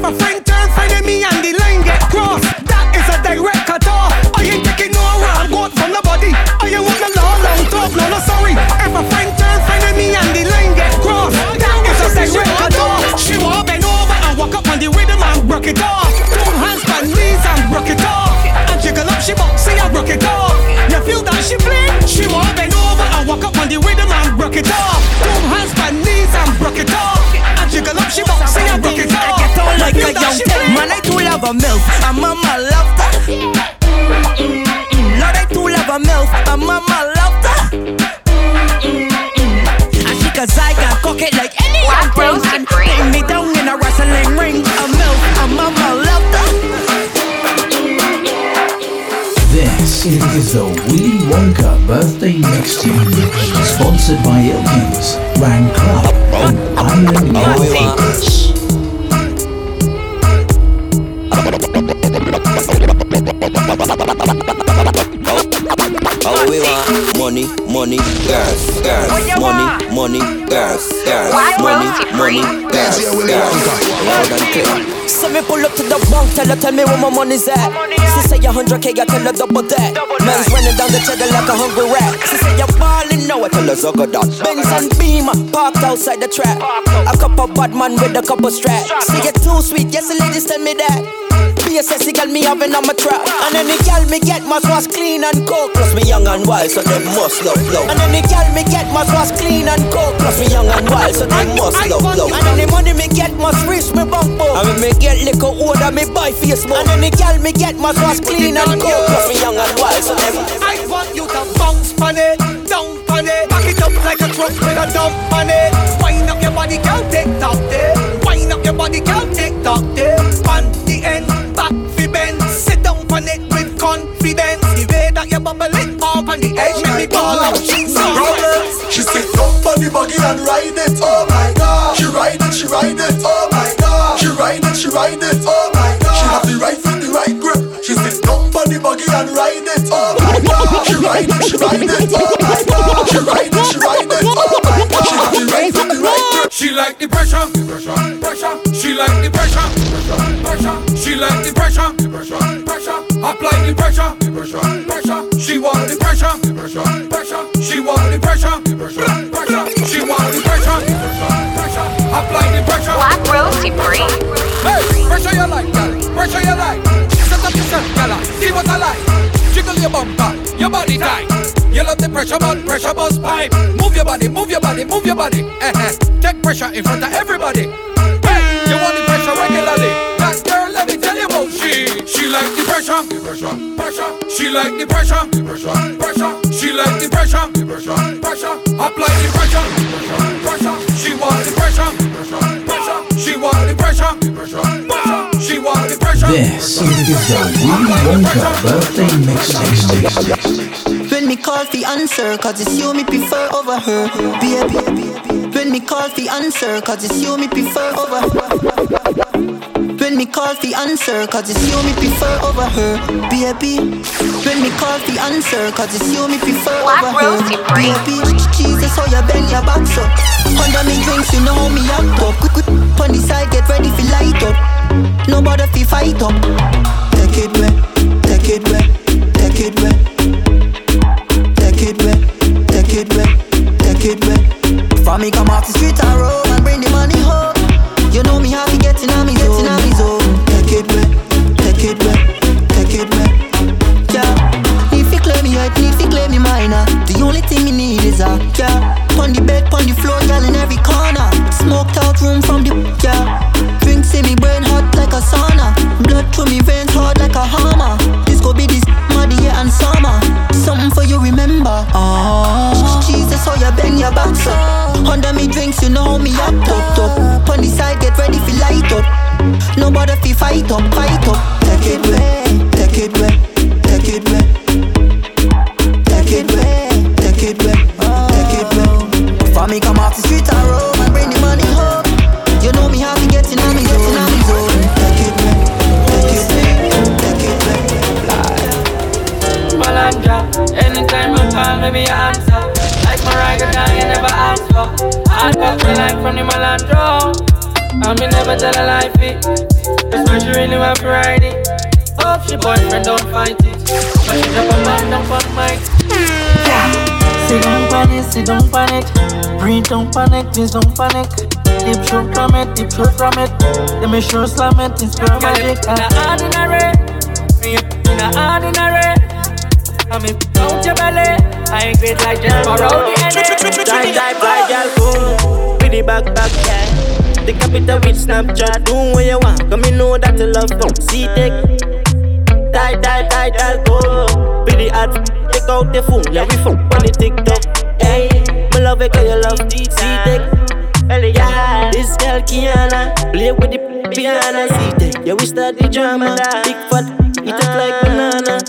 If a friend turn friend me and the line get crossed, that is a direct cut off. I ain't taking no wrong goat from the body. I ain't wanna law long talk, no, no, sorry. If a friend turn friend me and the line get crossed, that is a direct cut off. She walk bend over and walk up on the rhythm and broke it off. love a MILF. I'm a mama love that. Mm-mm. No, love a MILF. I'm a mama love that. And she cause I cock it like any other thing. And bring me down in a wrestling ring. A MILF. I'm a mama love that. This is the Willy Wonka Birthday Mix Team, sponsored by Ilkins, Rang Club, and Iron Mario. All we want money, money, girls, girls, money, money, girls, girls, money, money, girls, girls. Loud and clear. So me pull up to the bank, tell her, tell me where my money's at. She say a hundred K, I tell her double that. Man's running down the cheddar like a hungry rat. She say you're balling now, I tell her sugar that. Benz and Beamer parked outside the trap. A couple bad man with a couple straps. See you too sweet, yes the ladies tell me that. A sexy girl, me having on my trap. And any girl me get must wash clean and cook. Plus me young and wild, so them must love love. And any girl me get must wash clean and cook. Plus me young and wild, so them must love love. And any money me get must reach me book. And when me get liquor order, me buy Facebook. And any girl me get must wash clean and cook. Plus me young and wild, so them. I want you to bounce on it, down on it, back it up like a truck with a dump on it. Wind up your body, girl, take top there. Eh? Wind up your body, girl, take top there. Bubble it up on the edge, make me ball out. Jesus. She sit down on the buggy and ride it. Oh my god. She ride it, she ride it. Oh my god. She ride it, she ride it. Oh my god. She have the right foot, the right grip. She sit down on the buggy and ride it. Oh my god. She ride it, she ride it. Oh my god. She ride it, she ride it. Oh my god. She have the right foot, the right grip. She like the pressure, pressure, pressure. She like the pressure, pressure, pressure. She like the pressure, pressure, pressure. Apply the pressure, pressure, pressure. Rose Supreme. Hey, pressure you like, girl. Pressure you like. Set up yourself, girl. See what I like. Jiggle your bumper, your body tight. You love the pressure, but pressure bus pipe. Move your body, move your body, move your body. Eh eh. Take pressure in front of everybody. Hey, you want the pressure regularly. That girl, let me tell you about she. She like the pressure, pressure, pressure. She like the pressure, pressure, pressure. She like the pressure, pressure, pressure. Apply the pressure, pressure, pressure. She want the This is the Willy Wonka birthday mixtape. When me call fi answer, cause it's you me prefer over her, baby. When me call fi answer, cause it's you me prefer over When me call fi answer, cause it's you me prefer over her, baby. When me call fi answer, cause it's you me prefer over her, baby. Jesus, how you bend your back so. Under me drinks, you know how me act up. On the side, get ready fi light up. Nobody fi fight up. Take it where, take it where, take it where. Take it where, take it where, take it where. For me come off the street and roll and bring the money home. You know me how to get in on me. Get in me zone. Take it where, take it where, take it where. Yeah, if you claim me right, if you claim me minor. The only thing me need is a yeah. On the bed, on the floor, girl in every corner. Smoked out room through me veins hard like a hammer. This go be this muddy year and summer. Something for you remember. Oh, Jesus, how you bend your back so. Under me drinks, you know how me act up, up. On the side, get ready for light up. Nobody fi fight up, fight up. Take it way, take it way, take it way. Take it way, take it way, take it way. For me come off the street and roll call me, answer. Like Mariah Carey, you never ask for. Hard work me like from the Malandro. And me never tell a lie fit. That's why she really want to ride it. Hope she boyfriend don't fight it. But she drop a man down for mic. Sit down pan it, sit down pan it. Breathe, don't panic, please don't panic. Deep throat from it, deep throat from it. Let me show slam it, it's girl magic. In a ordinary, in a ordinary. I mean, count your belly. I ain't great like Jeff around the enemy. Die, die, fly, girl, cool. With the back, back, yeah. The capital with Snapchat. Do what you want, cause me know that you love come. See, take. Die, die, die, girl, cool. With the ad, take out the phone. Yeah, we phone on the TikTok. Hey, me love it cause you love the take. Yeah, this girl Kiana Play with the piano See. Yeah, we start the drama Big fat, eat it like banana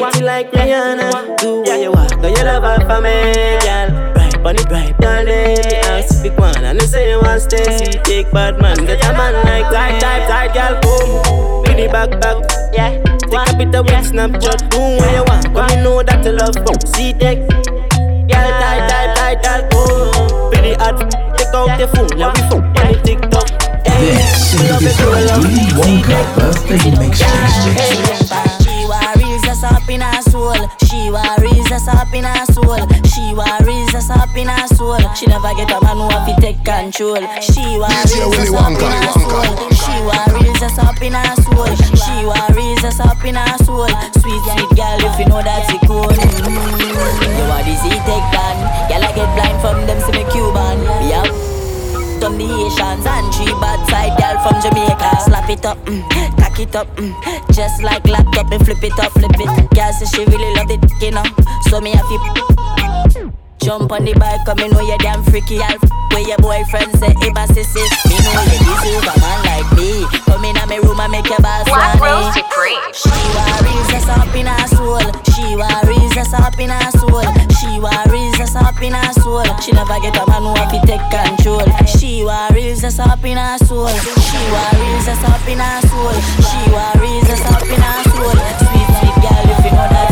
Hey, hey, like Rihanna. Do what you want, do you love her for me, girl? Right, bunny, right, girl, let me ask pick one. And they say you want stay, see, take bad man, get a man like tight, tight, tight, girl, come. Bring it back, back, yeah. Take a bit of yeah. Snapchat, do what you want. Come you know that you love, see, take. Girl, tight, tight, tight, girl, come. Pretty hot, take out the phone, yeah, we phone, on the TikTok. This is the Willy Wonka birthday mixtape. Us up in her soul. She worries us up in her soul. She worries us up in her soul. She never get a man who have to take control. She worries us up in her soul. She worries us up in her soul. She worries us up in her soul. Sweet, sweet girl, if you know that's it cool. Mm. You are the Z take down. Girl, I get blind from them, see me Cuban. Yeah. From the Asians and three bad side girl from Jamaica. Slap it up, mm, cock it up, mm, just like laptop and flip it up, flip it. Girl say she really love it, you know. So me have to jump on the bike, come me know you damn freaky. I'll where your boyfriend say, hey, sissy. Me know you deserve a man like me. Come in my room and make your boss Black money. Supreme. She worries us up in her soul. She worries us up in her soul. She worries us up in her soul. She never get a man who have to take control. She worries us up in her soul. She worries us up in her soul. She worries us up in her soul. Sweet, sweet girl, if you know good.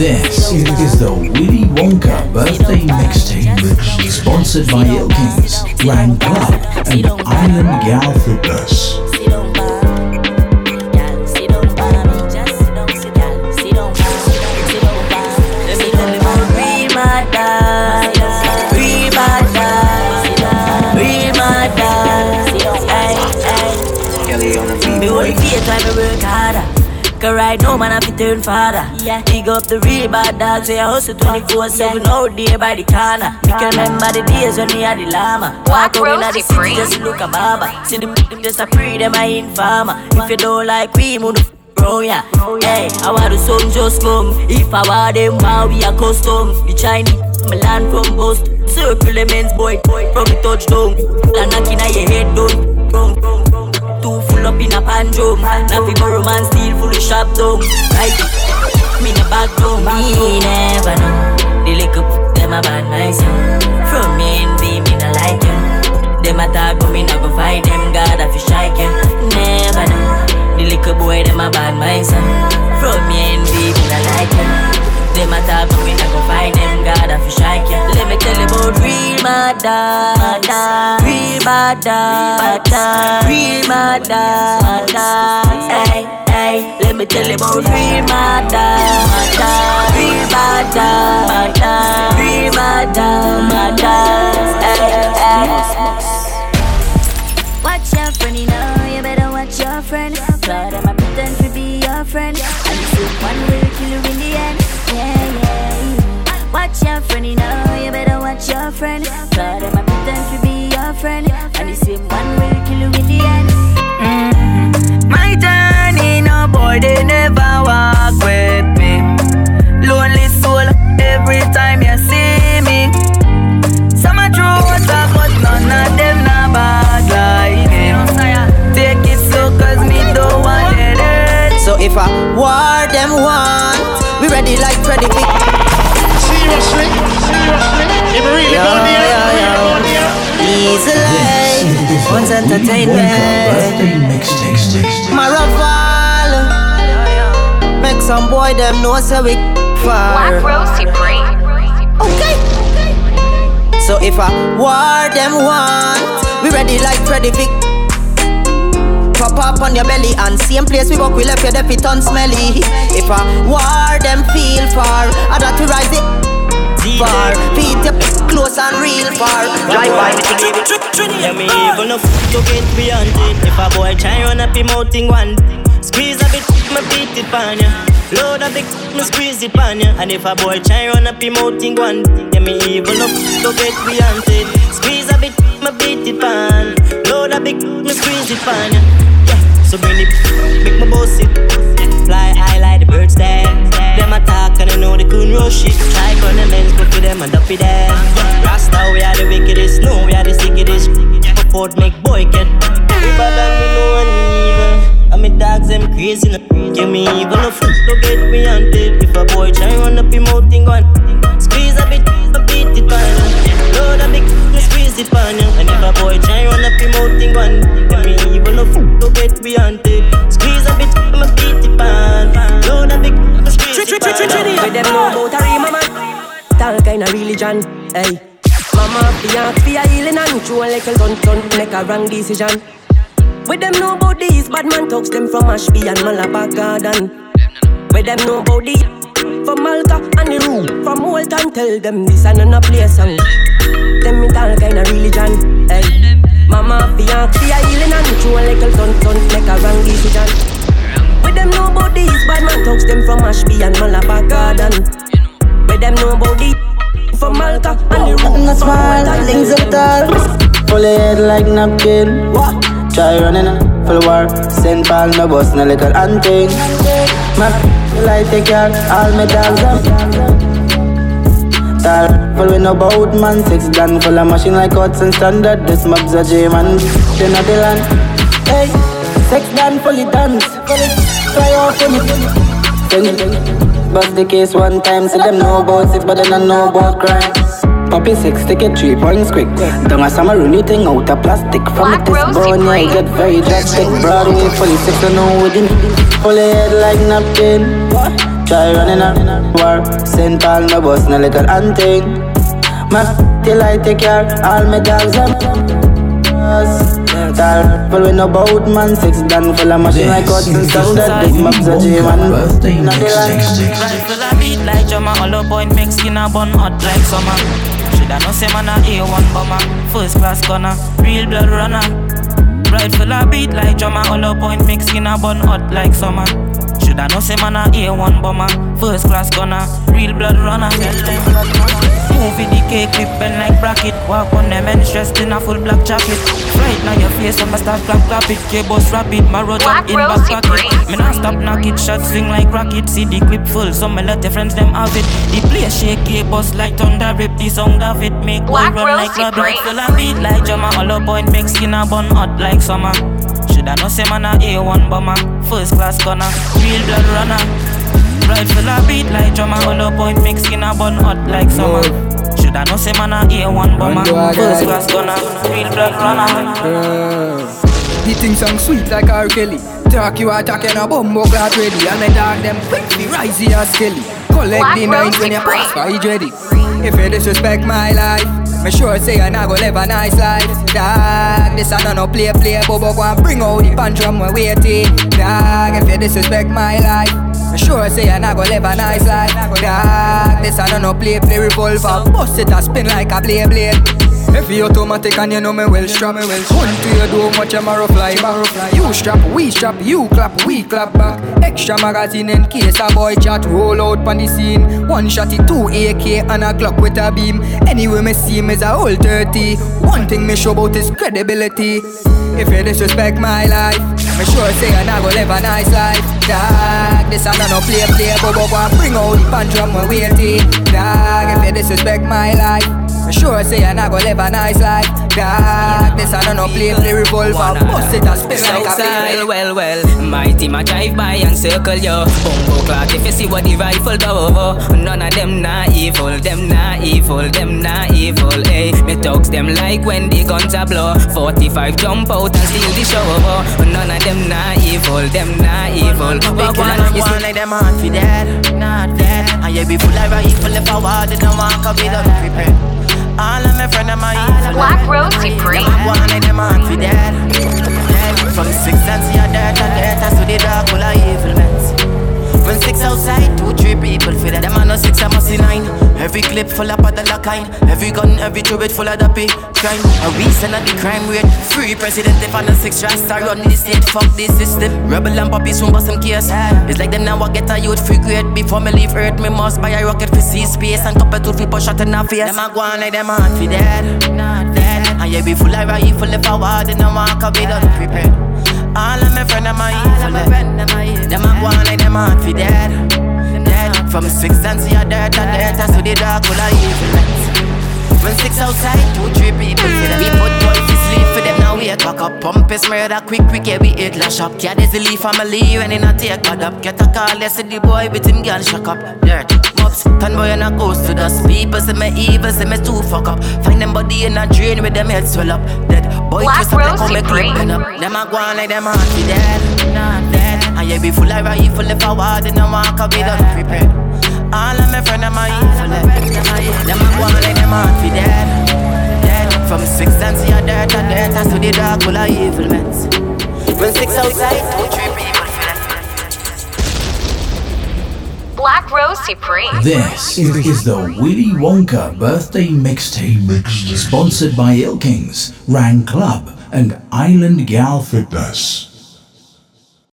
This is the Willy Wonka birthday mixtape, sponsored by Ilkins, Rang Club, and Island Gal Fitness. Cause right now man I fi turn father Yeah Big up the real bad dogs Say I hustle 24-7 out there by the corner Me can remember the days when we had the llama Walk out inna the city just look a Baba. See them, them just a pre them a informer If you don't like we move the f- Bro, yeah, hey, I want the sun just come. If I want them, wow, we are custom. The Chinese, my land from Boston. Circle the men's boy, boy, from the touchdown. La knocking at your head down. Full up in a borrow man full of me back down. Me never know. The little p- them a bad nice. From me be me not like you. Them a talk but me not go fight them. God I fi strike you. Never know. The little boy them a bad mind son. From me be me not like you. Them a but me not fight them. God I fi strike you. Let me tell you about real dogs. Real bad dogs. Real dogs. Hey, hey. Let me tell you about real mad dogs. Real bad dogs. Real mad dogs. Hey, hey. Watch your friend, you know, you better watch your friend. Cause them a pretend to be your friend. And same one will kill you in the end. Watch your friend, you better watch your friend. Cause them a pretend to be your friend. And the same one will kill you in the end. Mm-hmm. My journey, no boy, they eh. Ready like Freddy Vic. Seriously? Seriously? If we really Yo, go there, yo, really yo. go there. Easily, once entertainment. Maraval, make some boy them know say we far. Black Rose Supreme. Okay. So if I war them want, we ready like Freddy Vic. Pop up on your belly and same place we walk, we left your deputy unsmelly. If I war them feel far, I got to rise it far. Feet your close and real far. Drive by me it Yeah, me even enough to get beyond it. If a boy try run up him out in one Squeeze a bit, me beat it pan ya. Load a big, me squeeze it pan ya. And if a boy try run up him out in one Yeah, me even enough to get beyond it. Squeeze a bit, me beat it pan Load a big, me squeeze it pan ya so bring it, make my boss it Fly high like the birds there. Them attack and they know they couldn't rush it. Try on the men's, but for them and up it there. Rasta, we are the wickedest, no, we are the sickest. Afford make boy get. We bad and we know and evil me dogs them crazy. Give me even a foot to get me hunted. If a boy try run up him out, thing one. Squeeze a bit, a beat it on Load a big, squeeze it on ya. And if a boy try run up him out, thing one. Give me even a foot to get hunted. Squeeze a bit, I'ma beat it on. Load a big, squeeze it on With them know about Arima man. Tal kind of religion. Hey. Mama fi ask fi a healing and true a little dun dun make a wrong decision. With them know about these bad man talks them from Ashby and Malabar Garden. With them know about the from Malta and the room from Walton tell them this and a place song. Them it all kind of religion. Hey. Mama fi ask fi a healing and true a little dun dun make a wrong decision. With them know about these bad man talks them from Ashby and Malabar Garden. With them know about the from Malta and the room from Walton things up tall. Pull your head like napkin. What? Try running a full war. St. Paul no bus no little hunting. My like take care all my dogs up. With no boat man. Six gun full of machine like and standard. This mob's a J man. Then a Dylan. Hey, six gun fully dance. Try off on it. Bust the case one time, see them know about it, but then I know about crime. Poppy six, take it three points quick. Don't a summer new thing out of plastic. From it this bone, yeah, get very drastic. Broadway, fully six, I know with him. Pull head like napkin. Try running a war. St. Paul, no bus, no little hunting. My till I take care, all my dogs are. Tall, full with no boat man. Six done full of machine like cuts and sound that big maps a J man Rifle a beat like drummer Hollow point make skin a bun hot like summer. Shoulda know say man a A1 bomber. First class gunner, real blood runner. Rifle a beat like drummer Hollow point make skin a bun hot like summer Shoulda know say man a A1 bomber First class gunner, real blood runner. Movie the cake clip bend like bracket. Walk on them and stressed in a full black jacket. Right now your face I'ma start clap clap it. K-boss rapid My road up in back pocket. Me not stop knock it Shot swing like rocket. See the clip full So me let the friends them have it. The place shake K-boss like thunder Rip the sound of it. Make boy run like rabbit Full of beat like drummer Hollow point make skin a bun hot like summer Shoulda know say man a A1 bomber First class gunner Real blood runner. Rifle a beat like drummer Hollow point make skin a bun hot like summer. Shoulda know say man a A1 bomber First class gunner Real blood runner. The thing song sweet like R. Kelly. Talk you attacking a bumbo clock ready. And me dog them quick me rise here skelly. Collect the nines when you pass by ready If you disrespect my life me sure say I not go live a nice life. Dog, this I don't know play play Bobo go and bring out the from my waiting Dog, if you disrespect my life me sure say I not go live a nice life. Dog, this I don't know play play revolver Bust it and spin like a blade blade. Heavy automatic and you know me well strap me well. Hunt to your door, watch your marrow fly back You strap, we strap, you clap, we clap back Extra magazine in case a boy chat roll out on the scene. One shot it, two AK and a Glock with a beam. Anyway me see him is a whole 30 One thing me show about is credibility. If you disrespect my life Me sure say I not go live a nice life. Dog, this I no play play Bobo go bring out the punch from my waiting Dog, if you disrespect my life me sure say I not go live a nice life. God, this I don't know play play revolver Bust it and spin like a Well, well, well My team a drive by and circle yo. Bumbo clock if you see what the rifle do over. Oh, oh. None of them not evil Them not evil, them not evil Hey, me talks them like when the guns are blow. 45 jump out and steal the show over. None of them not evil, them not evil. Walk on, you see like them heart for dead Not dead. And you be full of rifle if I want They don't want to be done. Prepared all of my friends my evil Black Rose Supreme Them a go on them for dead From six and see a dirt and dirt so the dark full of evilness When six oh outside, two, three people for that Them a no six, I must see nine. Every clip full of of kind Every gun, every turret full of dappy crime. A reason of the crime rate Free president if I no six rasta run the state Fuck this system. Rebel and puppies soon bust some case. It's like them now I get a youth free grade. Before me leave earth, me must buy a rocket for see space. And couple two people shot in the face. Them a go on like them heart for dead. Not dead. And you be full of rifle if I want Then I walk a bit unprepared All of my friends are my evil Them a go on like them heart for dead. Dead. From six and see a dirt and dirt so the dark full of evil When six outside, two, three people them We put to sleep for them now wake back up. Pump is murder quick, quick, yeah, we hit lash up. Yeah, there's a leaf family when in a take bad up. Get a call, see the boy with him girl shock up. Dirt, mops, tan boy and a ghost to dust. People say me evil, say me too fuck up. Find them body in a drain with them head swell up. Dead boy, Black twist up like how me Supreme. clip up. Them a go on like them be dead, not dead. And yeah, be full of rifle if I want, then I walk with unprepared. All of my friends, them a evil. Them a go on like them heart be dead, dead. From six and see a dirt and dirt, and to the dark full of evil men. When six outside, two three people. Black Rose Supreme. This is, is the Willy Wonka birthday mixtape, sponsored by Ilkings, Rang Club, and Island Gal Fitness.